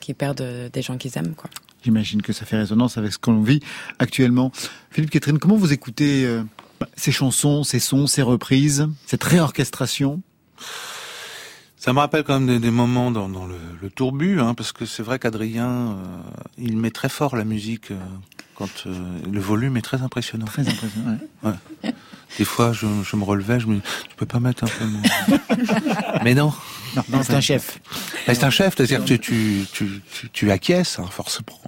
qui perdent des gens qu'ils aiment quoi. J'imagine que ça fait résonance avec ce qu'on vit actuellement. Philippe Catherine, comment vous écoutez euh, bah, ces chansons, ces sons, ces reprises, cette réorchestration? Ça me rappelle quand même des, des moments dans, dans le, le tourbus, hein, parce que c'est vrai qu'Adrien, euh, il met très fort la musique euh, quand euh, le volume est très impressionnant. Très impressionnant. Ouais. Ouais. Des fois, je, je me relevais, je me tu peux pas mettre un peu moins. Mais non. Non, non c'est un chef. C'est un chef, c'est-à-dire que tu, tu, tu, tu, tu acquiesces, hein, forcément.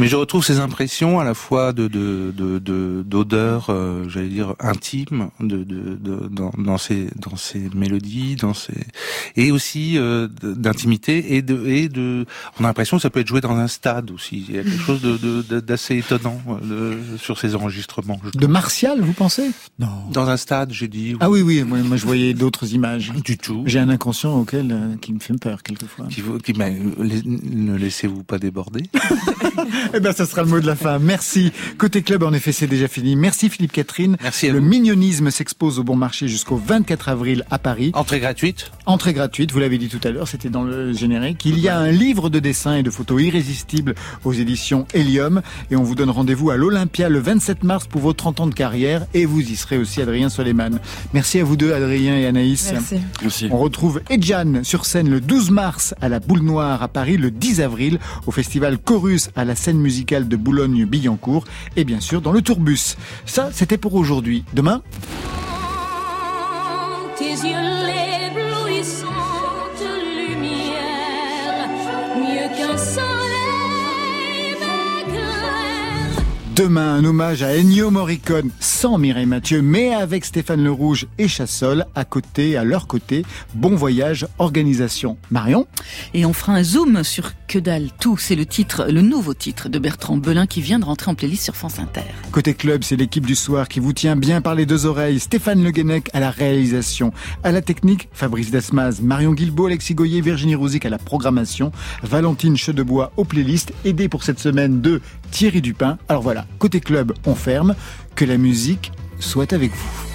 Mais je retrouve ces impressions à la fois de de de de- d'odeur, euh, j'allais dire intime, de, de, de dans, dans ces dans ces mélodies, dans ces et aussi euh, d'intimité et de et de. On a l'impression que ça peut être joué dans un stade aussi. Il y a quelque chose de de- de- d'assez étonnant euh, de- sur ces enregistrements. De. Martial, vous pensez? Non. Dans un stade, j'ai dit. Ah oui, oui, moi, moi, je voyais d'autres images. Du tout. J'ai un inconscient auquel euh, qui me fait peur quelquefois. Qui, vous- qui, mais, les- ne laissez-vous pas déborder. Eh ben, ça sera le mot de la fin. Merci. Côté club, en effet, c'est déjà fini. Merci Philippe Catherine. Merci à Le vous. mignonisme s'expose au Bon Marché jusqu'au 24 avril à Paris. Entrée gratuite. Entrée gratuite, vous l'avez dit tout à l'heure, c'était dans le générique. Il y a un livre de dessins et de photos irrésistibles aux éditions Helium. Et on vous donne rendez-vous à l'Olympia le 27 mars pour vos 30 ans de carrière. Et vous y serez aussi, Adrien Soleiman. Merci à vous deux, Adrien et Anaïs. Merci. Merci. On retrouve Edjan sur scène le 12 mars à la Boule Noire à Paris, le 10 avril au festival Chorus à la scène musicale de Boulogne-Billancourt et bien sûr dans le Tourbus. Ça, c'était pour aujourd'hui. Demain, demain un hommage à Ennio Morricone sans Mireille Mathieu, mais avec Stéphane Le Rouge et Chassol à côté, à leur côté. Bon voyage, organisation. Marion? Et on fera un zoom sur Que dalle tout. C'est le titre, le nouveau titre de Bertrand Belin qui vient de rentrer en playlist sur France Inter. Côté club, c'est l'équipe du soir qui vous tient bien par les deux oreilles. Stéphane Le Guenec à la réalisation. À la technique, Fabrice Desmaz, Marion Guilbault, Alexis Goyer, Virginie Rouzic à la programmation. Valentine Chedebois aux playlists. Aidé pour cette semaine de Thierry Dupin. Alors voilà, côté club, on ferme. Que la musique soit avec vous.